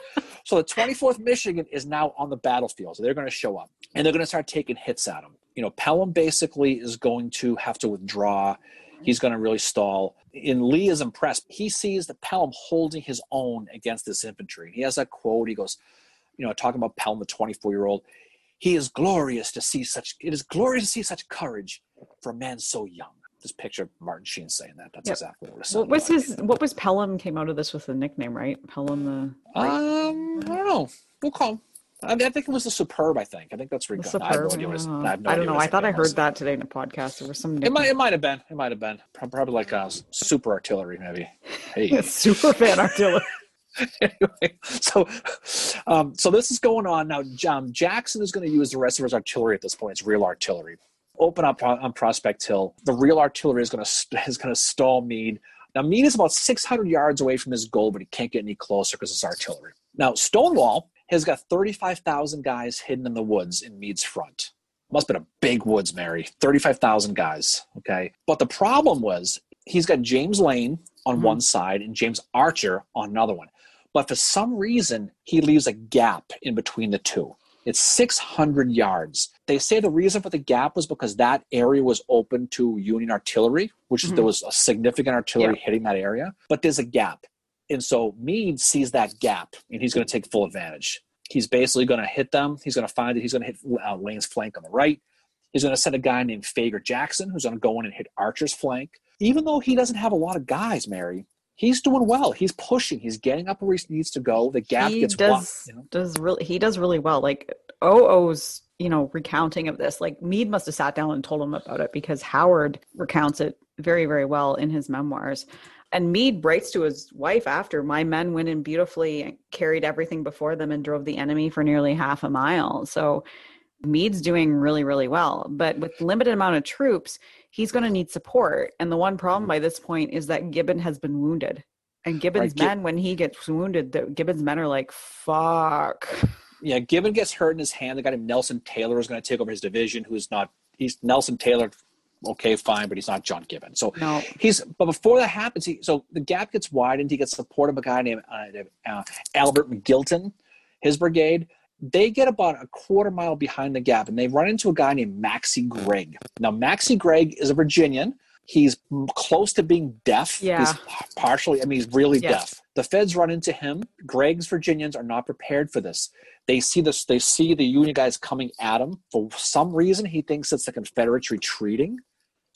So the 24th Michigan is now on the battlefield. So they're going to show up and they're going to start taking hits at them. You know, Pelham basically is going to have to withdraw. He's going to really stall. And Lee is impressed. He sees the Pelham holding his own against this infantry. And he has that quote. He goes, you know, talking about Pelham, the 24 year old. He is glorious to see such, it is glorious to see such courage for a man so young. This picture of Martin Sheen saying that. That's Yep. exactly what what was like. his? What was Pelham came out of this with a nickname, right? Pelham the. Um, I don't know. We'll call him. I, mean, I think it was the superb. I think. I think that's where got- I have no superb, idea what uh, I have no I don't know. I thought I nickname was. heard that today in a podcast. There was some It might. It might have been. It might have been. Probably like uh, super artillery, maybe. Hey. [laughs] super fan artillery. anyway, [laughs] [laughs] so, um, so this is going on now. Um, Jackson is going to use the rest of his artillery at this point. It's real artillery. Open up on, on Prospect Hill. The real artillery is going to is going to stall Meade. Now Meade is about 600 yards away from his goal, but he can't get any closer because it's artillery. Now Stonewall has got 35,000 guys hidden in the woods in Meade's front. Must have been a big woods, Mary. 35,000 guys. Okay. But the problem was he's got James Lane on Mhm. one side and James Archer on another one. But for some reason, he leaves a gap in between the two. It's 600 yards. They say the reason for the gap was because that area was open to Union artillery, which is Mhm. there was a significant artillery hitting that area. But there's a gap. And so Meade sees that gap and he's going to take full advantage. He's basically going to hit them. He's going to find it. He's going to hit uh, Lane's flank on the right. He's going to send a guy named Feger Jackson who's going to go in and hit Archer's flank. Even though he doesn't have a lot of guys, Mary, he's doing well. He's pushing. He's getting up where he needs to go. The gap he gets does wide, you know? does really he does really well. Like OO's you know recounting of this, like Meade must have sat down and told him about it because Howard recounts it very very well in his memoirs. And Meade writes to his wife after, My men went in beautifully and carried everything before them and drove the enemy for nearly half a mile. So Meade's doing really, really well. But with limited amount of troops, he's going to need support. And the one problem mm-hmm. by this point is that Gibbon has been wounded. And Gibbon's Right, Gib- men, when he gets wounded, the, Gibbon's men are like, fuck. Yeah, Gibbon gets hurt in his hand. The guy named Nelson Taylor is going to take over his division. Who's not? He's Nelson Taylor. Okay, fine, but he's not John Gibbon. So No. he's. But before that happens, he so the gap gets widened. He gets support of a guy named uh, uh, Albert Magilton, his brigade. They get about a quarter mile behind the gap, and they run into a guy named Maxie Gregg. Now, Maxie Gregg is a Virginian. He's close to being deaf. Yeah. He's partially. I mean, he's really deaf. The feds run into him. Gregg's Virginians are not prepared for this. They see this. They see the Union guys coming at him. For some reason, he thinks it's the Confederates retreating.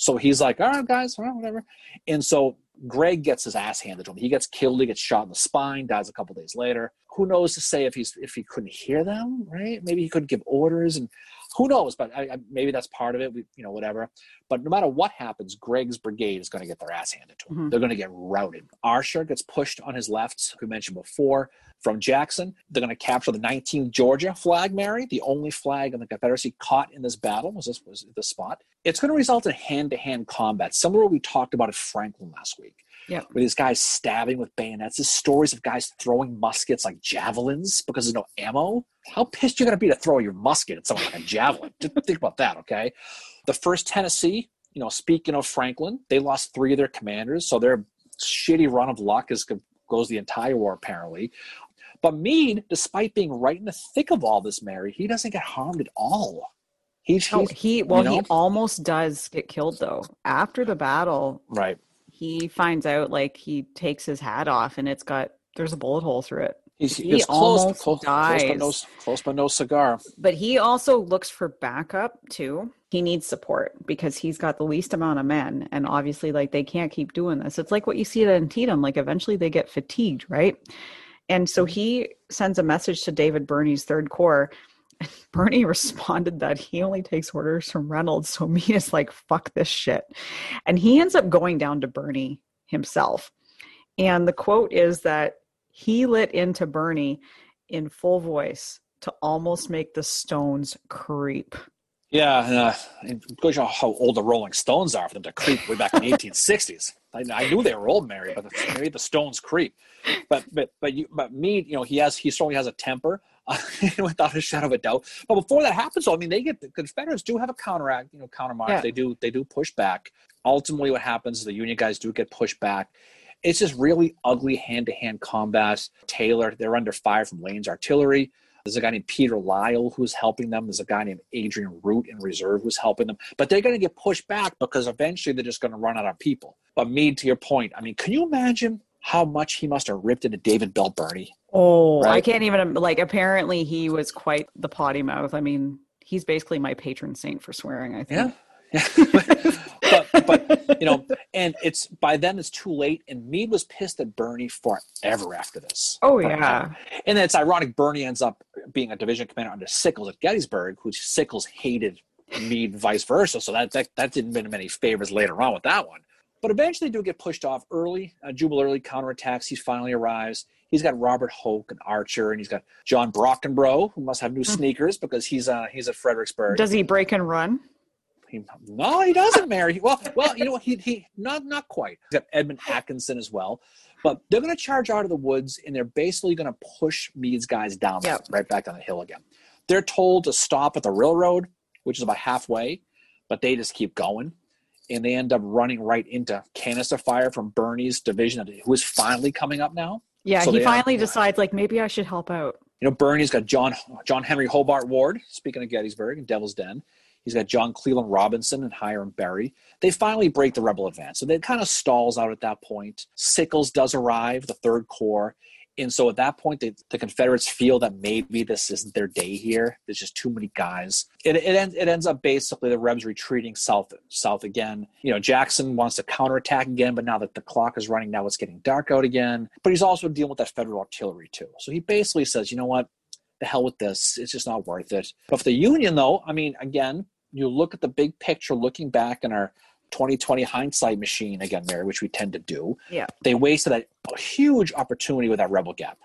So he's like, "All right, guys, whatever." And so Gregg gets his ass handed to him. He gets killed. He gets shot in the spine. Dies a couple days later. Who knows to say if he's if he couldn't hear them? Right? Maybe he couldn't give orders, and who knows? But I, I, maybe that's part of it. We, you know, whatever. But no matter what happens, Gregg's brigade is going to get their ass handed to him. Mhm. They're going to get routed. Archer gets pushed on his left, we mentioned before, from Jackson. They're going to capture the 19th Georgia flag, Mary, the only flag in the Confederacy caught in this battle was this was the spot. It's going to result in hand-to-hand combat, similar to what we talked about at Franklin last week. Yep. With these guys stabbing with bayonets, there's stories of guys throwing muskets like javelins because there's no ammo. How pissed you gonna be to throw your musket at someone like a javelin? Just think about that, okay? The first Tennessee, you know, speaking of Franklin, they lost three of their commanders, so their shitty run of luck is goes the entire war apparently. But Meade, despite being right in the thick of all this, Mary, he doesn't get harmed at all. He's, No, he's he, well, he know? almost does get killed though. After the battle, right. He finds out like he takes his hat off and it's got, there's a bullet hole through it. He's, He he's almost close, close, but no, dies. close but no cigar. But he also looks for backup too. He needs support because he's got the least amount of men. And obviously, like they can't keep doing this. It's like what you see at Antietam. Like eventually they get fatigued, right? And so mm-hmm. he sends a message to David Birney's third corps. And [laughs] Birney responded that he only takes orders from Reynolds. So me is like, fuck this shit. And he ends up going down to Birney himself. And the quote is that he lit into Birney in full voice to almost make the stones creep. Yeah, uh, and it goes to how old the Rolling Stones are for them to creep way back in the [laughs] 1860s. I, I knew they were old, Mary, but the, maybe the Stones creep. But but but you but me, you know, he has he certainly has a temper, [laughs] uh, without a shadow of a doubt. But before that happens, though, I mean, they get the Confederates do have a counteract, you know, countermarch. Yeah. They do they do push back. Ultimately, what happens is the Union guys do get pushed back. It's just really ugly hand to hand combat. Taylor, they're under fire from Lane's artillery. There's a guy named Peter Lyle who's helping them. There's a guy named Adrian Root in reserve who's helping them. But they're going to get pushed back because eventually they're just going to run out of people. But Meade, to your point, I mean, can you imagine how much he must have ripped into David Bell Birney? Oh, I can't even like. Apparently, he was quite the potty mouth. I mean, he's basically my patron saint for swearing. I think. Yeah. [laughs] But, but, you know, and it's by then it's too late. And Meade was pissed at Birney forever after this. Oh Forever. yeah. And then it's ironic Birney ends up being a division commander under Sickles at Gettysburg, who Sickles hated Meade, vice versa. So that, that that didn't win him any favors later on with that one. But eventually, they do get pushed off early. Uh, Jubal Early counterattacks. He finally arrives. He's got Robert Hoke and Archer, and he's got John Brockenbrough, who must have new sneakers because he's uh, he's at Fredericksburg. Does he break and run? He, no, he doesn't, Mary. Well, well, you know what? He he not not quite. He's got Edmund Atkinson as well, but they're going to charge out of the woods, and they're basically going to push Meade's guys down, Yep. right back down the hill again. They're told to stop at the railroad, which is about halfway, but they just keep going, and they end up running right into canister fire from Birney's division, who is finally coming up now. Yeah, So he finally decides like maybe I should help out. You know, Birney's got John John Henry Hobart Ward, speaking of Gettysburg and Devil's Den. He's got John Cleveland Robinson and Hiram Berry. They finally break the rebel advance. So they kind of stalls out at that point. Sickles does arrive, the third corps, And so at that point, the Confederates feel that maybe this isn't their day here. There's just too many guys. It, it, ends, it ends up basically the Rebs retreating south south again. You know, Jackson wants to counterattack again, but now that the clock is running, now it's getting dark out again. But he's also dealing with that Federal artillery too. So he basically says, you know what, the hell with this. It's just not worth it. But for the Union, though, I mean, again, you look at the big picture, looking back in our 2020 hindsight machine again, Mary, which we tend to do. Yeah. They wasted a, a huge opportunity with that rebel gap.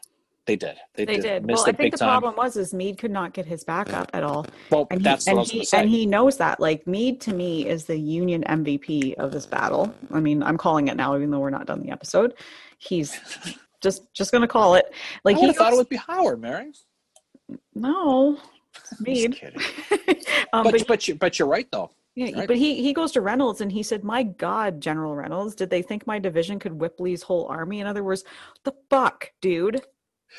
They did. They, they did. did. Well, I think the time. problem was is Meade could not get his back up at all. Well, and that's he, what and he, And he knows that. Like Meade to me is the Union MVP of this battle. I mean, I'm calling it now, even though we're not done the episode. He's [laughs] just just gonna call it. Like he thought it would be Howard, Mary. No, Meade. [laughs] um, but but, but, you, but you're right though. Yeah, right. but he he goes to Reynolds and he said, "My God, General Reynolds, did they think my division could whip Lee's whole army? In other words, the fuck, dude."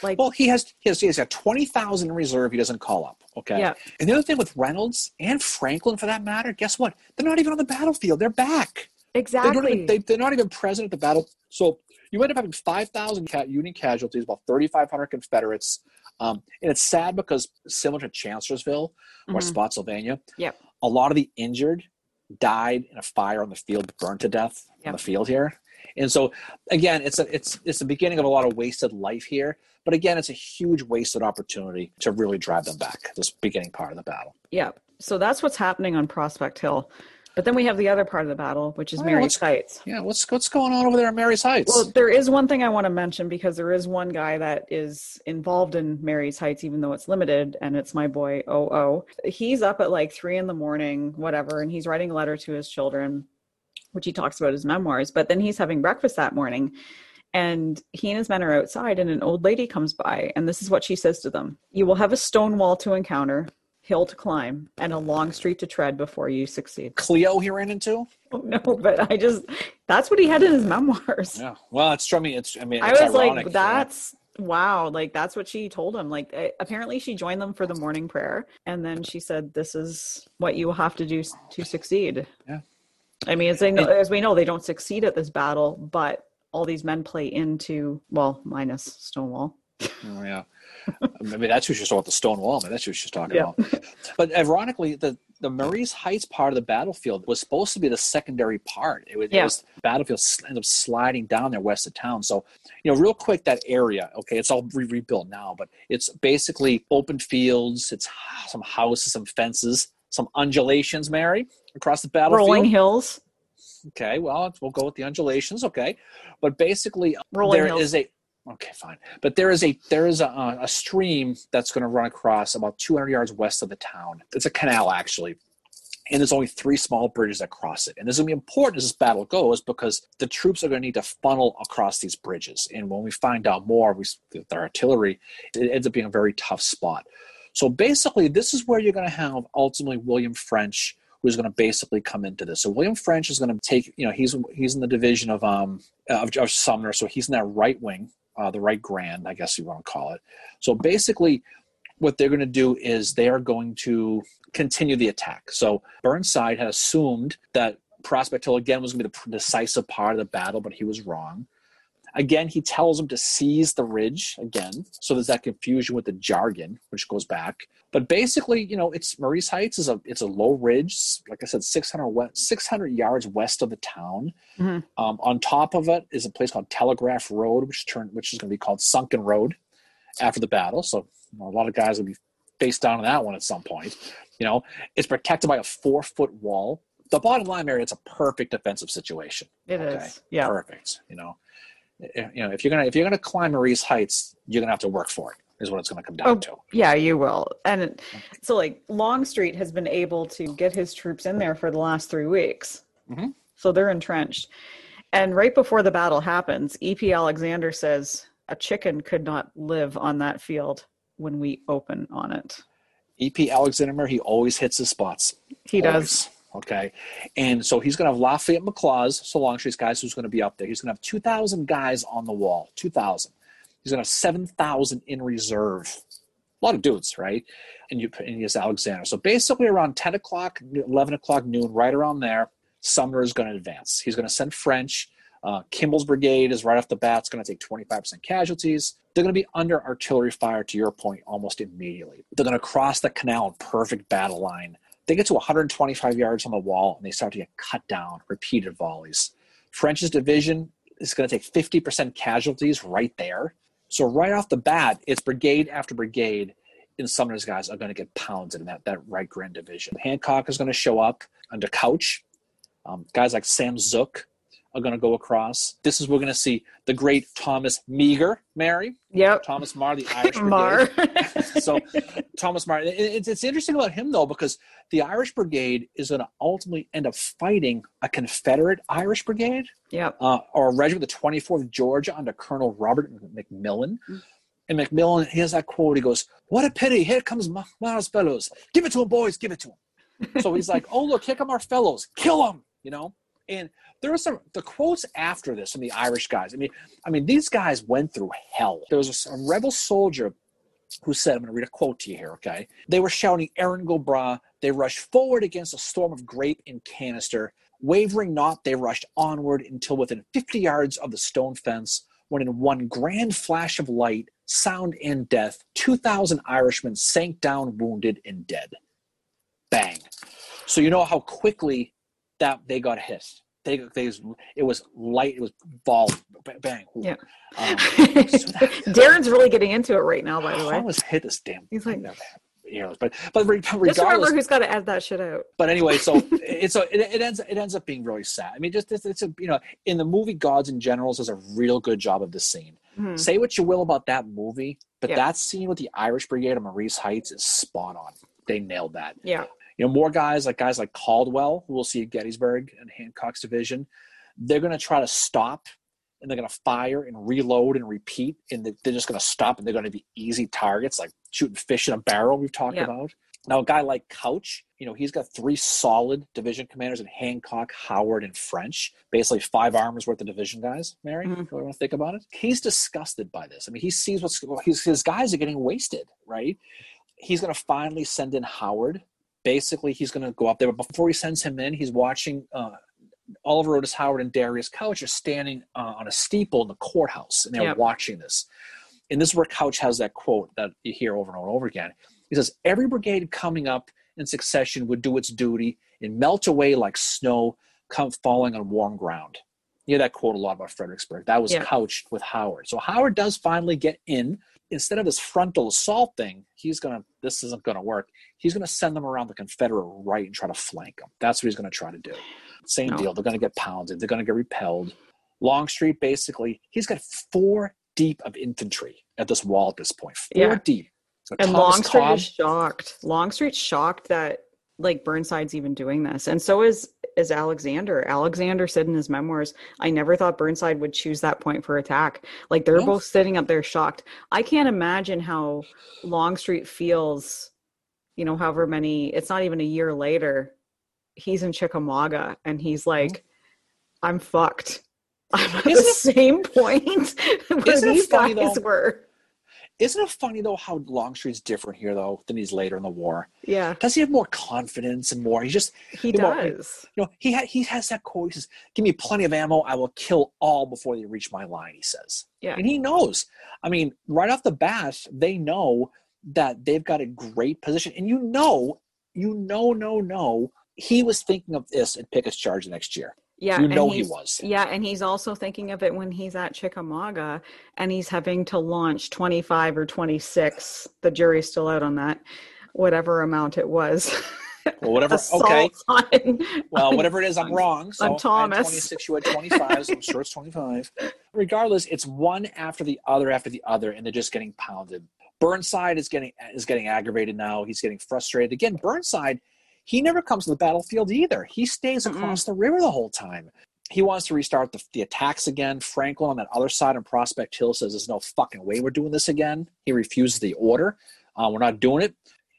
Like, well, he has he has, he has got twenty thousand in reserve. He doesn't call up. Okay. Yeah. And the other thing with Reynolds and Franklin, for that matter, guess what? They're not even on the battlefield. They're back. Exactly. They're, they, they're not even present at the battle. So you end up having five thousand Union casualties, about thirty five hundred Confederates. Um, and it's sad because similar to Chancellorsville or mm-hmm. Spotsylvania, yep. A lot of the injured died in a fire on the field, burned to death yep. on the field here. And so again, it's a it's it's the beginning of a lot of wasted life here. But again, it's a huge wasted opportunity to really drive them back. This beginning part of the battle. Yeah. So that's what's happening on Prospect Hill. But then we have the other part of the battle, which is oh, Marye's Heights. Yeah, what's what's going on over there at Marye's Heights? Well, there is one thing I want to mention because there is one guy that is involved in Marye's Heights, even though it's limited, and it's my boy OO. He's up at like three in the morning, whatever, and he's writing a letter to his children, which he talks about his memoirs. But then he's having breakfast that morning, and he and his men are outside, and an old lady comes by, and this is what she says to them: "You will have a stone wall to encounter." Hill to climb and a long street to tread before you succeed. Cleo he ran into? [laughs] Oh, no, but I just that's what he had in his memoirs. Yeah. Well, it's I mean it's I mean I was like that's wow, like that's what she told him. Like uh, apparently she joined them for the morning prayer and then she said this is what you will have to do to succeed. Yeah. I mean, as, they know, as we know, they don't succeed at this battle, but all these men play into well, minus Stonewall. Oh, yeah. I mean, that's who she's talking about, the stone wall. I mean, that's who she's talking yeah. about. But ironically, the, the Marye's Heights part of the battlefield was supposed to be the secondary part. It was, yeah. it was battlefield ended up sliding down there west of town. So, you know, real quick, that area, okay, it's all re- rebuilt now, but it's basically open fields, it's some houses, some fences, some undulations, Mary, across the battlefield. Rolling hills. Okay, well, we'll go with the undulations. Okay, but basically, Rolling there hills. is a Okay, fine. But there is a there is a, a stream that's going to run across about 200 yards west of the town. It's a canal actually, and there's only three small bridges that cross it. And this is going to be important as this battle goes because the troops are going to need to funnel across these bridges. And when we find out more, with our artillery, it ends up being a very tough spot. So basically, this is where you're going to have ultimately William French who's going to basically come into this. So William French is going to take, you know, he's he's in the division of um of, of Sumner, so he's in that right wing uh, the right grand, I guess you want to call it. So basically, what they're going to do is they are going to continue the attack. So Burnside had assumed that Prospect Hill again was going to be the decisive part of the battle, but he was wrong. Again, he tells them to seize the ridge again. So there's that confusion with the jargon, which goes back. But basically, you know, it's Marye's Heights is a it's a low ridge, like I said, 600 west, 600 yards west of the town. Mm-hmm. Um, on top of it is a place called Telegraph Road, which turn which is going to be called Sunken Road after the battle. So you know, a lot of guys will be faced down on that one at some point. You know, it's protected by a four foot wall. The bottom line, Mary, it's a perfect defensive situation. It okay? is, yeah, perfect. You know, you know, if you're gonna if you're gonna climb Marye's Heights, you're gonna have to work for it. Is what it's gonna come down oh, to. Yeah, you will. And so, like Longstreet has been able to get his troops in there for the last three weeks, mm-hmm. so they're entrenched. And right before the battle happens, E.P. Alexander says a chicken could not live on that field when we open on it. E.P. Alexander, he always hits his spots. He always. does. Okay. And so he's going to have Lafayette McLaws, so Longstreet's guys who's going to be up there. He's going to have 2,000 guys on the wall. 2,000. He's going to have 7,000 in reserve. A lot of dudes, right? And you and has Alexander. So basically around 10 o'clock, 11 o'clock noon, right around there, Sumner is going to advance. He's going to send French. Uh, Kimball's brigade is right off the bat. It's going to take 25% casualties. they're going to be under artillery fire, to your point, almost immediately. They're going to cross the canal in perfect battle line. They get to 125 yards on the wall and they start to get cut down, repeated volleys. French's division is going to take 50% casualties right there. So, right off the bat, it's brigade after brigade, and those guys are going to get pounded in that, that right Grand Division. Hancock is going to show up under Couch. Um, guys like Sam Zook are going to go across. This is we're going to see the great Thomas Meagher, Mary. Yep. Thomas Meagher, the [laughs] Irish Brigade. Meagher. [laughs] so Thomas Meagher. it- It's, it's interesting about him though because the Irish Brigade is going to ultimately end up fighting a Confederate Irish Brigade yep. uh, or a regiment, the 24th Georgia, under Colonel Robert McMillan. Mm. And McMillan, he has that quote. He goes, "What a pity! Here comes Ma- Meagher's fellows. Give it to him, boys. Give it to him." so he's like, "Oh look, here come our fellows. Kill them!" You know. And there was some the quotes after this from the Irish guys. I mean, I mean, these guys went through hell. There was a, a rebel soldier who said, I'm going to read a quote to you here, okay? They were shouting, Erin go bragh. They rushed forward against a storm of grape and canister. Wavering not, they rushed onward until within 50 yards of the stone fence, when in one grand flash of light, sound, and death, 2,000 Irishmen sank down wounded and dead. Bang. So you know how quickly that they got hit. They, they it was light, it was ball, bang. Yeah. Um, so [laughs] that- Darren's really getting into it right now, by the way, I almost hit this damn. He's like- thing you know, but but re- Just remember regardless. who's got to add that shit out. But anyway, so [laughs] it's so it, it ends it ends up being really sad. I mean, just it's, it's a you know in the movie Gods and Generals does a real good job of this scene. Mhm. Say what you will about that movie, but Yeah. that scene with the Irish Brigade of Marye's Heights is spot on. They nailed that. Yeah. You know, more guys like guys like Caldwell, who we'll see at Gettysburg and Hancock's division, they're going to try to stop and they're going to fire and reload and repeat, and they- they're just going to stop and they're going to be easy targets like shooting fish in a barrel. We've talked Yeah. about. Now, a guy like Couch, you know, he's got three solid division commanders in Hancock, Howard, and French. Basically, five armors worth of division guys. Mary, Mhm. if you want to think about it, he's disgusted by this. I mean, he sees what's his, his guys are getting wasted, right? He's going to finally send in Howard. Basically, he's going to go up there, but before he sends him in, he's watching uh, Oliver Otis Howard and Darius Couch are standing uh, on a steeple in the courthouse, and they're Yep. watching this. And this is where Couch has that quote that you hear over and over and over again. He says, Every brigade coming up in succession would do its duty and melt away like snow come falling on warm ground. You hear that quote a lot about Fredericksburg. That was Yeah. Couch with Howard. So Howard does finally get in. Instead of this frontal assault thing, he's gonna this isn't gonna work. He's gonna send them around the Confederate right and try to flank them. That's what he's gonna try to do. Same No. deal. They're gonna get pounded, they're gonna get repelled. Longstreet basically, he's got four deep of infantry at this wall at this point. Four Yeah. deep. So And Thomas Longstreet Cobb- is shocked. Longstreet's shocked that like Burnside's even doing this, and so is is Alexander. Alexander said in his memoirs, "I never thought Burnside would choose that point for attack." Like they're Yeah. both sitting up there shocked. I can't imagine how Longstreet feels. You know, however many. It's not even a year later. He's in Chickamauga, and he's mm-hmm. like, "I'm fucked." [laughs] I'm at the Isn't it- same point [laughs] where these funny, guys though? were. Isn't it funny though how Longstreet's different here though than he's later in the war? Yeah, Does he have more confidence and more? He just he does. you know he ha- he has that quote. He says, "Give me plenty of ammo. I will kill all before they reach my line." He says, Yeah. and he knows. I mean, right off the bat, they know that they've got a great position, and you know, you know, no, no, he was thinking of this at Pickett's charge next year. Yeah, you and know he was. Yeah, and he's also thinking of it when he's at Chickamauga and he's having to launch 25 or 26. The jury's still out on that, whatever amount it was. [laughs] Well, whatever. Okay. on- Well, on- whatever it is, I'm wrong. So I had Thomas. 26, you had 25, so I'm sure it's 25. [laughs] Regardless, it's one after the other after the other, and they're just getting pounded. Burnside is getting is getting aggravated now. He's getting frustrated. Again, Burnside, he never comes to the battlefield either. He stays across the river the whole time. He wants to restart the, the attacks again. Franklin on that other side on Prospect Hill says there's no fucking way we're doing this again. He refuses the order. Uh, we're not doing it.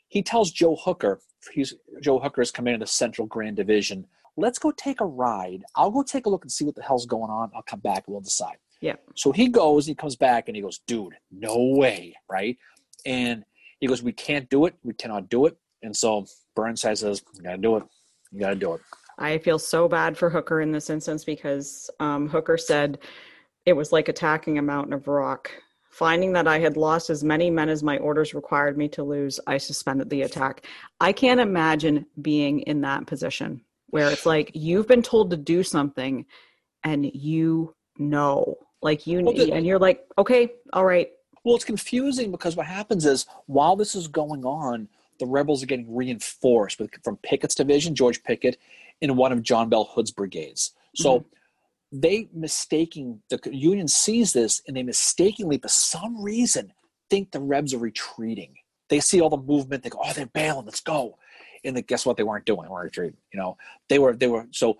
He tells Joe Hooker, he's Joe Hooker is commanding the Central Grand Division. Let's go take a ride. I'll go take a look and see what the hell's going on. I'll come back and we'll decide. Yeah. So he goes, he comes back and he goes, dude, no way, right? And he goes, we can't do it. We cannot do it. And so Burnside says, you gotta do it. You gotta do it. I feel so bad for Hooker in this instance because um, Hooker said it was like attacking a mountain of rock Finding that I had lost as many men as my orders required me to lose, I suspended the attack. I can't imagine being in that position where it's like you've been told to do something and you know, like you Well, the- and you're like, okay, all right, Well, it's confusing because what happens is while this is going on, the rebels are getting reinforced with, from Pickett's division, George Pickett, in one of John Bell Hood's brigades. So they mistaking the Union sees this and they mistakenly, for some reason, think the Rebs are retreating. They see all the movement. They go, "Oh, they're bailing. Let's go!" And then guess what? They weren't doing. They weren't retreating. You know, they were. They were. So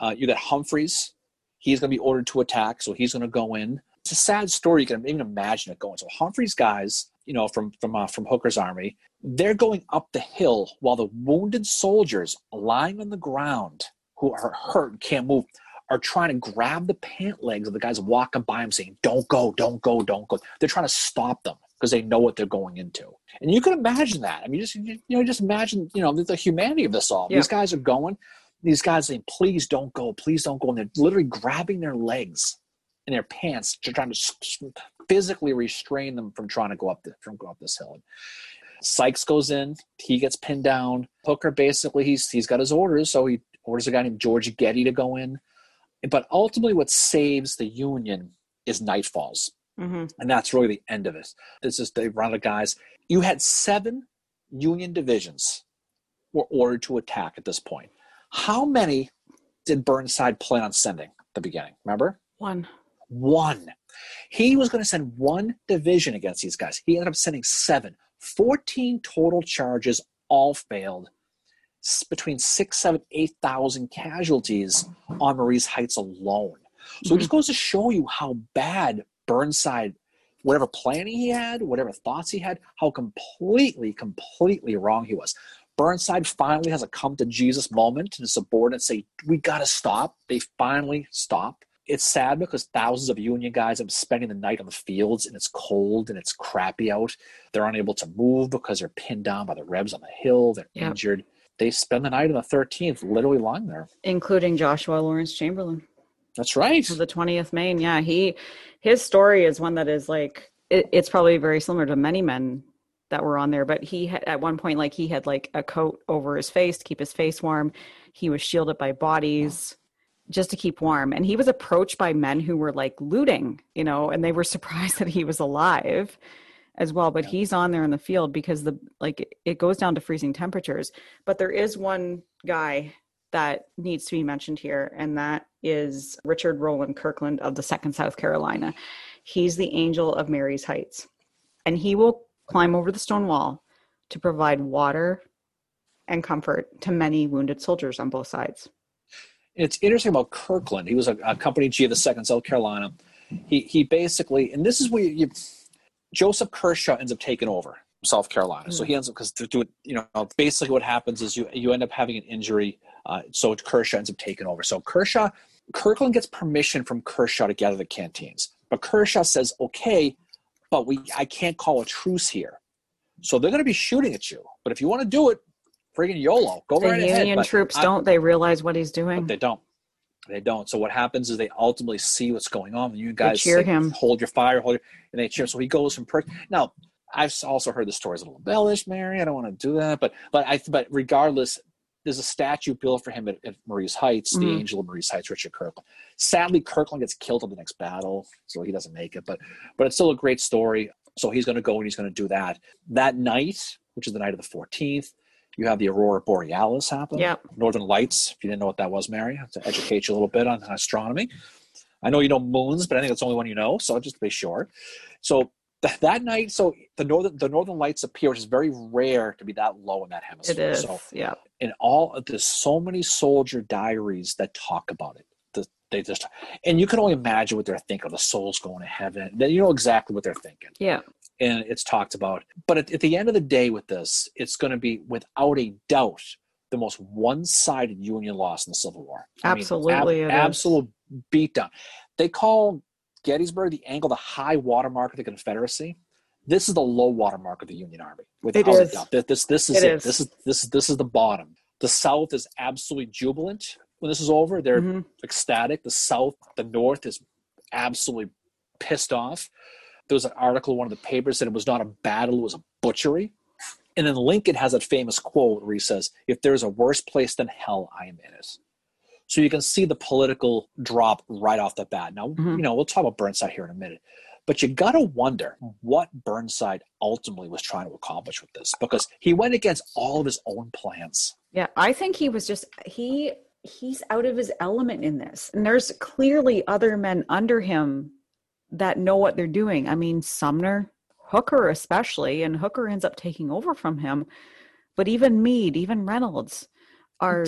uh, you got Humphreys. He's going to be ordered to attack, so he's going to go in. It's a sad story. You can even imagine it going. So Humphreys guys, you know, from from uh, from Hooker's army, they're going up the hill while the wounded soldiers lying on the ground who are hurt and can't move are trying to grab the pant legs of the guys walking by them saying, Don't go, don't go, don't go. They're trying to stop them because they know what they're going into. And you can imagine that. I mean, just you know, just imagine, you know, the, the humanity of this all. Yeah. These guys are going, these guys saying, Please don't go, please don't go. And they're literally grabbing their legs in their pants, to trying to physically restrain them from trying to go up the, from go up this hill. Sykes goes in, he gets pinned down. Hooker basically he's he's got his orders, so he orders a guy named George Getty to go in. But ultimately, what saves the Union is night falls, hmm and that's really the end of it. This is the run of guys. You had seven Union divisions were ordered to attack at this point. How many did Burnside plan on sending at the beginning? Remember? one. One. He was going to send one division against these guys. He ended up sending seven. 14 total charges, all failed. Between six, seven, eight thousand casualties on Marye's Heights alone. So it just mm-hmm. goes to show you how bad Burnside, whatever planning he had, whatever thoughts he had, how completely, completely wrong he was. Burnside finally has a come to Jesus moment and his subordinates say, We got to stop. They finally stop. It's sad because thousands of Union guys are spending the night on the fields and it's cold and it's crappy out. They're unable to move because they're pinned down by the Rebs on the hill. They're Yep. injured. They spend the night on the 13th, literally lying there. Including Joshua Lawrence Chamberlain. That's right. of the 20th Maine. Yeah, he his story is one that is like it, it's probably very similar to many men that were on there. But he had at one point like he had like a coat over his face to keep his face warm. He was shielded by bodies just to keep warm, and he was approached by men who were like looting, you know, and they were [laughs] surprised that he was alive as well but Yeah. he's on there in the field because the like it goes down to freezing temperatures but there is one guy that needs to be mentioned here, and that is Richard Rowland Kirkland of the Second South Carolina. He's the angel of Marye's Heights, and he will climb over the stone wall to provide water and comfort to many wounded soldiers on both sides. It's interesting about Kirkland. He was a, a company G of the Second South Carolina. He he basically, and this is where you, Joseph Kershaw ends up taking over South Carolina. So he ends up because to do it, you know, basically what happens is you you end up having an injury. Uh, so Kershaw ends up taking over. So Kershaw, Kirkland gets permission from Kershaw to gather the canteens, but Kershaw says, "Okay, but we I can't call a truce here." So they're going to be shooting at you. But if you want to do it, friggin' YOLO, go The right ahead. Union But troops I- don't they realize what he's doing? they don't. They don't. So what happens is they ultimately see what's going on. and You They guys cheer say, him. hold your fire, hold your, and they cheer. So he goes from per. Now I've also heard the stories a little embellished, Mary. I don't want to do that, but but I but regardless, there's a statue built for him at, at Marye's Heights, the Mhm. Angel of Marye's Heights, Richard Kirkland. Sadly, Kirkland gets killed in the next battle, so he doesn't make it. But but it's still a great story. So he's going to go and he's going to do that that night, which is the night of the 14th. You have the Aurora Borealis happen. Yep. Northern Lights. If you didn't know what that was, Mary, to educate you a little bit on astronomy. I know you know moons, but I think it's the only one you know. So just to be sure. So th- that night, so the northern the Northern Lights appear, which is very rare to be that low in that hemisphere. is. So yeah. in all of there's so many soldier diaries that talk about it. The, they just and you can only imagine what they're thinking. Of the souls going to heaven. Then you know exactly what they're thinking Yeah. And it's talked about. But at, at the end of the day, with this, it's going to be without a doubt the most one-sided Union loss in the Civil War. I mean, Absolutely it is. absolute beatdown. They call Gettysburg the angle the high watermark of the Confederacy. This is the low watermark of the Union Army. Without a doubt. This, this, is It it. is. This is this is this is the bottom. The South is absolutely jubilant when this is over. They're Mhm. ecstatic. The South, the North is absolutely pissed off. There was an article in one of the papers that it was not a battle, it was a butchery. And then Lincoln has that famous quote where he says, If there's a worse place than hell, I am in it. So you can see the political drop right off the bat. Now, Mhm. you know, we'll talk about Burnside here in a minute. But you got to wonder what Burnside ultimately was trying to accomplish with this because he went against all of his own plans. Yeah, I think he was just he he's out of his element in this. And there's clearly other men under him that know what they're doing. I mean, Sumner, Hooker especially, and Hooker ends up taking over from him. But even Meade, even Reynolds are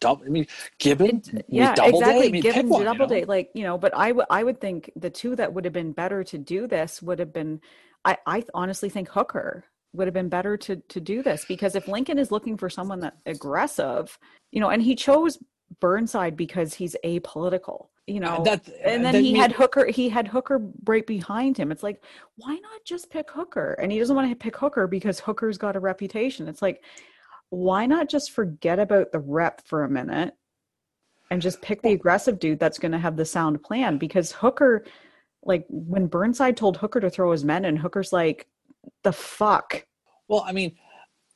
Double, I mean, Gibbon, it- yeah, exactly. I mean, pick one, you know? Doubleday, like you know, but I would I would think the two that would have been better to do this would have been. I I honestly think Hooker would have been better to to do this because if Lincoln is looking for someone that aggressive, you know, and he chose Burnside because he's apolitical, you uh, know, that, uh, and then that he mean- had Hooker. He had Hooker right behind him. It's like, why not just pick Hooker? And he doesn't want to pick Hooker because Hooker's got a reputation. It's like, why not just forget about the rep for a minute and just pick the aggressive dude that's going to have the sound plan? Because Hooker, like when Burnside told Hooker to throw his men and Hooker's like, the fuck. Well, I mean,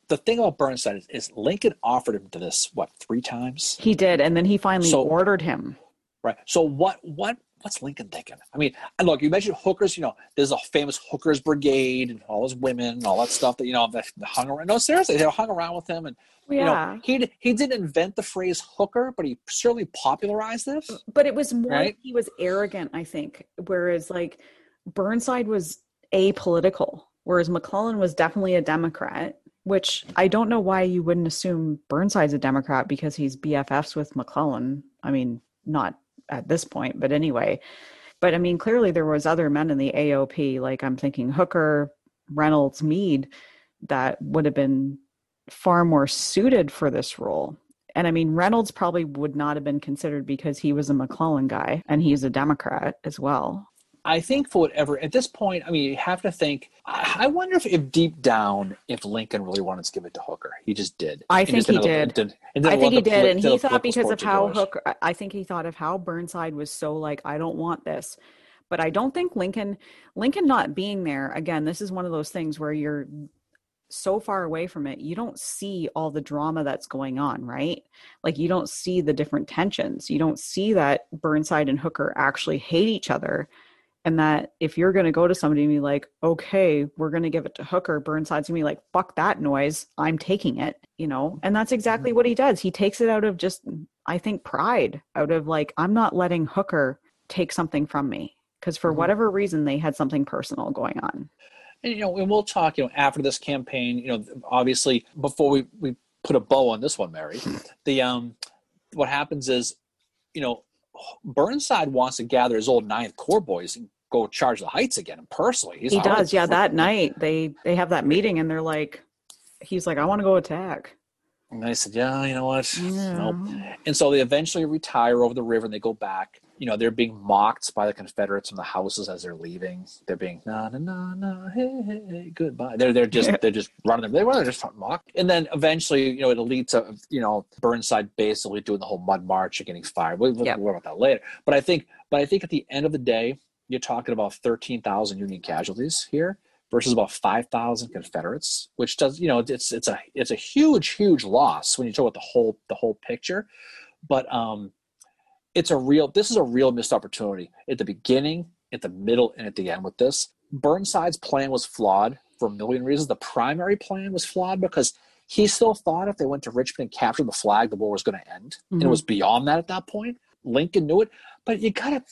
the thing about Burnside is, is Lincoln offered him to this what three times, He did, and then he finally So- ordered him. Right? So what what what's Lincoln thinking? I mean, and look, you mentioned hookers. You know, there's a famous hookers brigade and all those women and all that stuff that you know that hung around. No, seriously, they hung around with him, and Yeah. you know, he he didn't invent the phrase hooker, but he certainly popularized this. but it was more Right? he was arrogant i think whereas like burnside was apolitical whereas mcclellan was definitely a democrat which i don't know why you wouldn't assume burnside's a democrat because he's bffs with mcclellan i mean not at this point but anyway but i mean clearly there was other men in the aop like i'm thinking hooker reynolds Meade, that would have been far more suited for this role and I mean, Reynolds probably would not have been considered because he was a McClellan guy and he's a Democrat as well. I think for whatever at this point, I mean, you have to think. I wonder if, if deep down, if Lincoln really wanted to give it to Hooker, he just did. I think he did. and I think he did, and he thought because of how do it. Hooker, I think he thought of how Burnside was so like, I don't want this. But I don't think Lincoln, Lincoln not being there again. This is one of those things where you're so far away from it, you don't see all the drama that's going on, right? Like you don't see the different tensions. You don't see that Burnside and Hooker actually hate each other. And that if you're going to go to somebody and be like, okay, we're going to give it to Hooker, Burnside's going to be like, fuck that noise. I'm taking it, you know? And that's exactly what he does. He takes it out of just, I think, pride, out of like, I'm not letting Hooker take something from me. Because for Mhm. whatever reason, they had something personal going on. And you know, and we'll talk. You know, after this campaign, you know, obviously, before we we put a bow on this one, Mary, [laughs] the um, what happens is, you know, Burnside wants to gather his old Ninth Corps boys and go charge the Heights again personally. He's he does, yeah. That night, they they have that meeting, and they're like, he's like, I want to go attack. And I said, yeah, you know what? Nope. And so they eventually retire over the river and they go back. You know, they're being mocked by the Confederates from the houses as they're leaving. They're being na na na na hey hey, hey goodbye. They're they're just they're just running them. They were just mocked. And then eventually, you know, it leads to you know Burnside basically doing the whole mud march and getting fired. We'll, we'll Yep. worry about that later. But I think but I think at the end of the day, you're talking about thirteen thousand Union casualties here versus about 5,000 Confederates, which does, you know, it's it's a it's a huge huge loss when you talk about the whole the whole picture. But um it's a real this is a real missed opportunity at the beginning, at the middle, and at the end with this. Burnside's plan was flawed for a million reasons. The primary plan was flawed because he still thought if they went to Richmond and captured the flag, the war was going to end. And it Mhm. was beyond that at that point. Lincoln knew it, but you gotta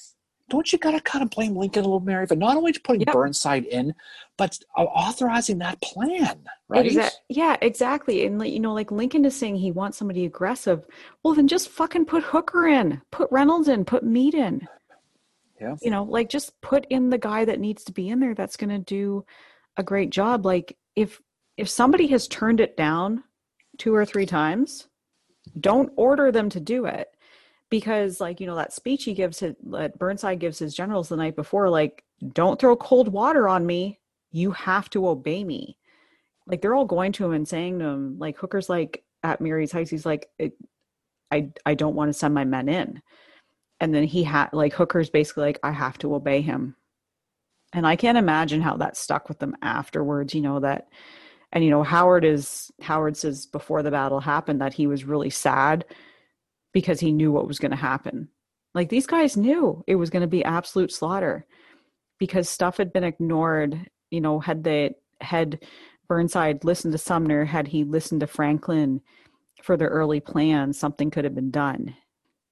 don't you gotta kind of blame Lincoln a little, Mary, for not only putting Yep. Burnside in, but authorizing that plan, right? Exa- yeah, exactly. And like, you know, like Lincoln is saying he wants somebody aggressive. Well, then just fucking put Hooker in, put Reynolds in, put Meade in. Yeah. You know, like just put in the guy that needs to be in there that's going to do a great job. Like if if somebody has turned it down two or three times, don't order them to do it because like you know that speech he gives his, that burnside gives his generals the night before like don't throw cold water on me. You have to obey me. Like they're all going to him and saying to him like hooker's like at marye's heights he's like i i don't want to send my men in. And then he had like hooker's basically like i have to obey him. And I can't imagine how that stuck with them afterwards, you know, that and you know, Howard is Howard says before the battle happened that he was really sad because he knew what was going to happen. Like these guys knew it was going to be absolute slaughter because stuff had been ignored. You know, had they had Burnside listened to Sumner, had he listened to Franklin for the early plans, something could have been done.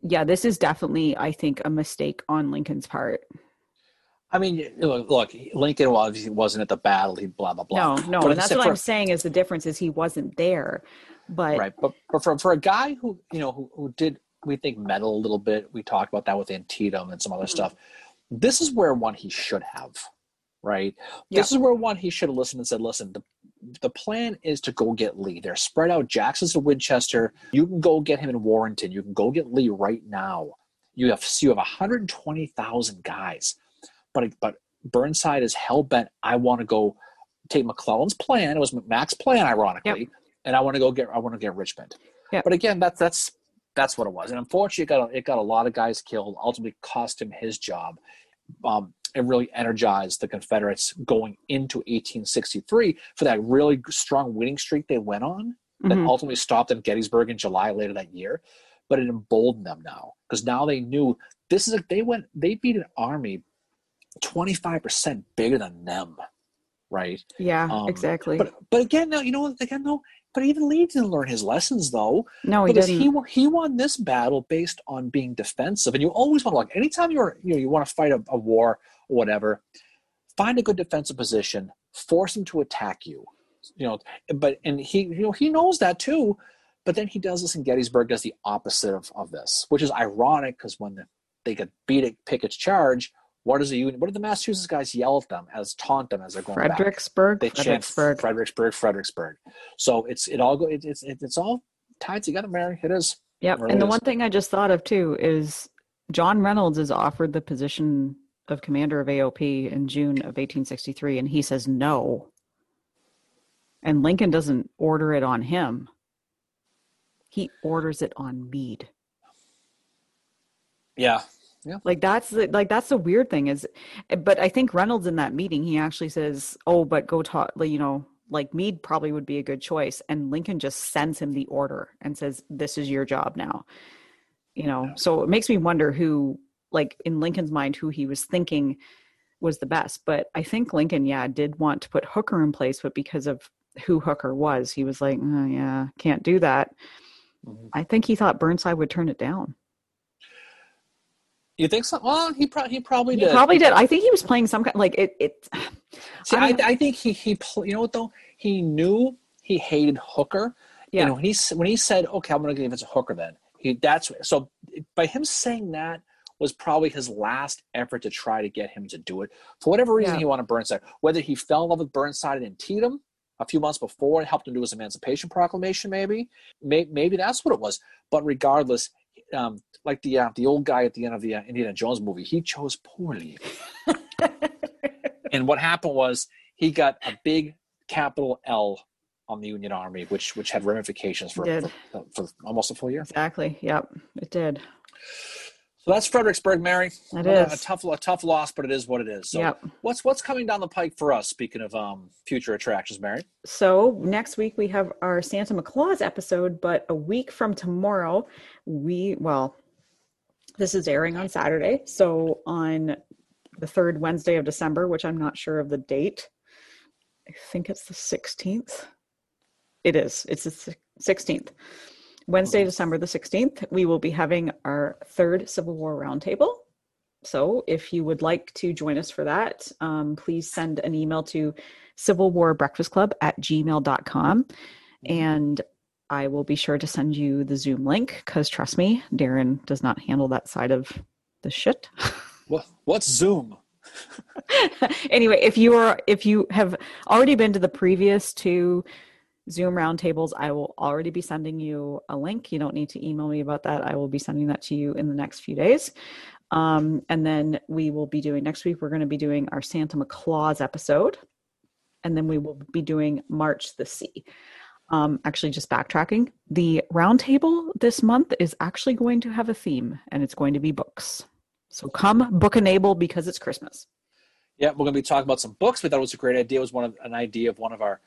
Yeah, this is definitely, I think, a mistake on Lincoln's part. I mean, look, Lincoln obviously wasn't at the battle. He blah blah blah. No, no, but and that's what for, I'm saying is the difference is he wasn't there. But right, but, but for for a guy who you know who, who did we think meddle a little bit, we talked about that with Antietam and some other mm-hmm. stuff. This is where one he should have, right? Yeah. This is where one he should have listened and said, "Listen, the the plan is to go get Lee. They're spread out. Jackson's to Winchester. You can go get him in Warrenton. You can go get Lee right now. You have you have 120,000 guys, but but Burnside is hell bent. I want to go take McClellan's plan. It was Mac's plan, ironically, yep. And I want to go get I want to get Richmond. Yeah. But again, that's that's that's what it was. And unfortunately, it got it got a lot of guys killed. Ultimately, cost him his job. Um, it really energized the Confederates going into 1863 for that really strong winning streak they went on that mm-hmm. ultimately stopped in Gettysburg in July later that year. But it emboldened them now because now they knew this is a, they went they beat an army 25% bigger than them, right? Yeah, um, exactly. But but again, now you know what again though but even Lee didn't learn his lessons, though. No, he because didn't. He he won this battle based on being defensive, and you always want to like anytime you're you know you want to fight a, a war or whatever, find a good defensive position, force him to attack you. You know, but and he you know he knows that too, but then he does this in Gettysburg does the opposite of, of this, which is ironic because when the, they get beat at Pickett's charge, what does the Union? What did the Massachusetts guys yell at them as taunt them as they're going Fredericksburg, back? They Fredericksburg, chant Fredericksburg, Fredericksburg. So it's it all go it, it's it, it's all tied together, Mary. It is. Yep. Really and the is. one thing I just thought of too is John Reynolds is offered the position of commander of AOP in June of 1863, and he says no. And Lincoln doesn't order it on him; he orders it on Meade. Yeah, yeah. Like that's the like that's the weird thing is but I think Reynolds in that meeting he actually says, "Oh, but go talk, you know, like Meade probably would be a good choice." And Lincoln just sends him the order and says, "This is your job now." You know, yeah. so it makes me wonder who like in Lincoln's mind who he was thinking was the best. But I think Lincoln, yeah, did want to put Hooker in place, but because of who Hooker was, he was like, oh, "Yeah, can't do that." Mm-hmm. I think he thought Burnside would turn it down. You think so? Well, he, pro- he probably did. he did. probably did. I think he was playing some kind like it. it [sighs] See, I, I, think he he you know what though he knew he hated Hooker. Yeah. And when he when he said, "Okay, I'm going to give it to Hooker," then he that's so by him saying that was probably his last effort to try to get him to do it. For whatever reason, yeah. he wanted Burnside. Whether he fell in love with Burnside and Antietam a few months before and helped him do his Emancipation Proclamation, maybe, maybe, maybe that's what it was. But regardless, um, like the uh, the old guy at the end of the uh, Indiana Jones movie, he chose poorly. [laughs] and what happened was he got a big capital L on the Union Army, which which had ramifications for, for, for almost a full year. Exactly. Yep, it did. So that's Fredericksburg, Mary. It is. A, tough, a tough loss, but it is what it is. So yep. what's what's coming down the pike for us? Speaking of um, future attractions, Mary. So next week we have our Santa McClaus episode, but a week from tomorrow, we well, this is airing on Saturday. So on the third Wednesday of December, which I'm not sure of the date. I think it's the 16th. It is. It's the 16th. Wednesday, December the 16th, we will be having our third Civil War Roundtable. So if you would like to join us for that, um, please send an email to Civil War Breakfast Club at gmail.com. And I will be sure to send you the Zoom link because trust me, Darren does not handle that side of the shit. [laughs] What, what's Zoom? [laughs] anyway, if you are if you have already been to the previous two Zoom roundtables, I will already be sending you a link. You don't need to email me about that. I will be sending that to you in the next few days. Um, and then we will be doing next week, we're going to be doing our Santa McClaus episode. And then we will be doing March the Sea. Um, actually, just backtracking, the roundtable this month is actually going to have a theme, and it's going to be books. So come book enable because it's Christmas. Yeah, we're going to be talking about some books. We thought it was a great idea. It was one of an idea of one of our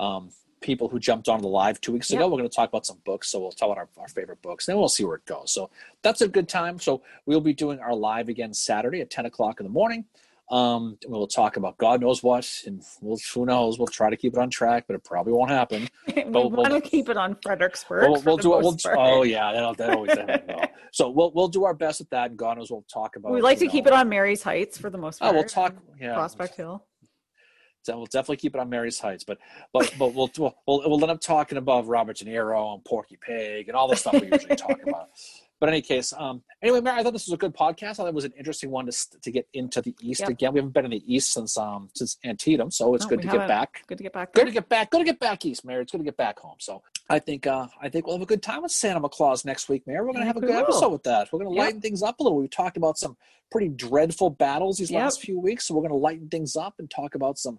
um, people who jumped on the live two weeks ago. We're going to talk about some books, so we'll tell our, our favorite books, and then we'll see where it goes. So that's a good time. So we'll be doing our live again Saturday at ten o'clock in the morning. Um, we'll talk about God knows what, and we'll, who knows. We'll try to keep it on track, but it probably won't happen. [laughs] we we'll- want to keep it on Fredericksburg. We'll, we'll do it. We'll, oh yeah, that, that [laughs] always happens. So we'll we'll do our best at that. And God knows we'll talk about. we like to you keep it on Marye's Heights for the most part. Oh, we'll talk. Yeah, Prospect Hill. So we'll definitely keep it on Marye's Heights, but but but we'll we'll we'll, we'll end up talking about Robert De Niro and Porky Pig and all the stuff we usually talk [laughs] about. But in any case, um, anyway, Mary, I thought this was a good podcast. I thought it was an interesting one to to get into the East Yep. again. We haven't been in the East since um since Antietam, so it's No, good to get back. Good to get back. Good to get back. Good to get back east, Mary. It's good to get back home. So I think uh, I think we'll have a good time with Santa Claus next week, Mayor. We're gonna have a good episode with that. We're gonna Yep. lighten things up a little. We talked about some pretty dreadful battles these Yep. last few weeks, so we're gonna lighten things up and talk about some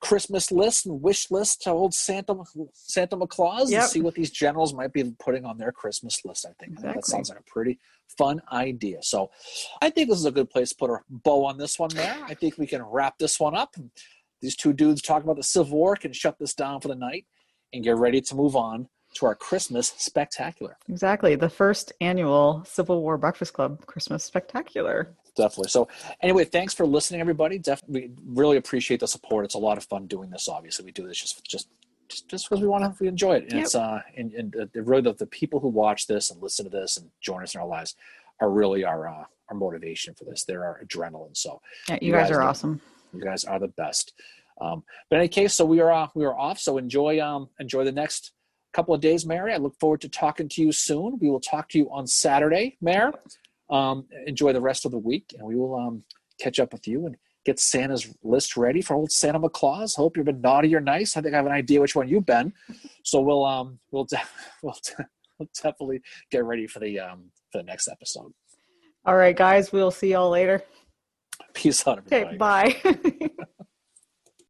Christmas lists and wish lists to old Santa Santa Claus Yep. and see what these generals might be putting on their Christmas list. I think, I think that sounds like a pretty fun idea. So I think this is a good place to put a bow on this one, Mary. I think we can wrap this one up. These two dudes talk about the Civil War can shut this down for the night and get ready to move on to our Christmas spectacular. Exactly. The first annual Civil War Breakfast Club Christmas Spectacular. Definitely. So anyway, thanks for listening, everybody. Definitely, we really appreciate the support. It's a lot of fun doing this. Obviously, we do this just just just just because we want to we enjoy it. And Yep. it's uh and, and uh, really the, the people who watch this and listen to this and join us in our lives are really our uh, our motivation for this. They're our adrenaline. So Yeah, you, You guys, guys are awesome. you guys are the best. Um, but in any case, so we are uh, we are off. So enjoy um enjoy the next couple of days, Mary. I look forward to talking to you soon. We will talk to you on Saturday, Mary. Um, enjoy the rest of the week, and we will um catch up with you and get Santa's list ready for old Santa Claus. Hope you've been naughty or nice. I think I have an idea which one you've been. So we'll um we'll de- [laughs] we'll, de- we'll definitely get ready for the um for the next episode. All right, guys, we'll see y'all later. Peace out, everybody. Okay, bye. [laughs]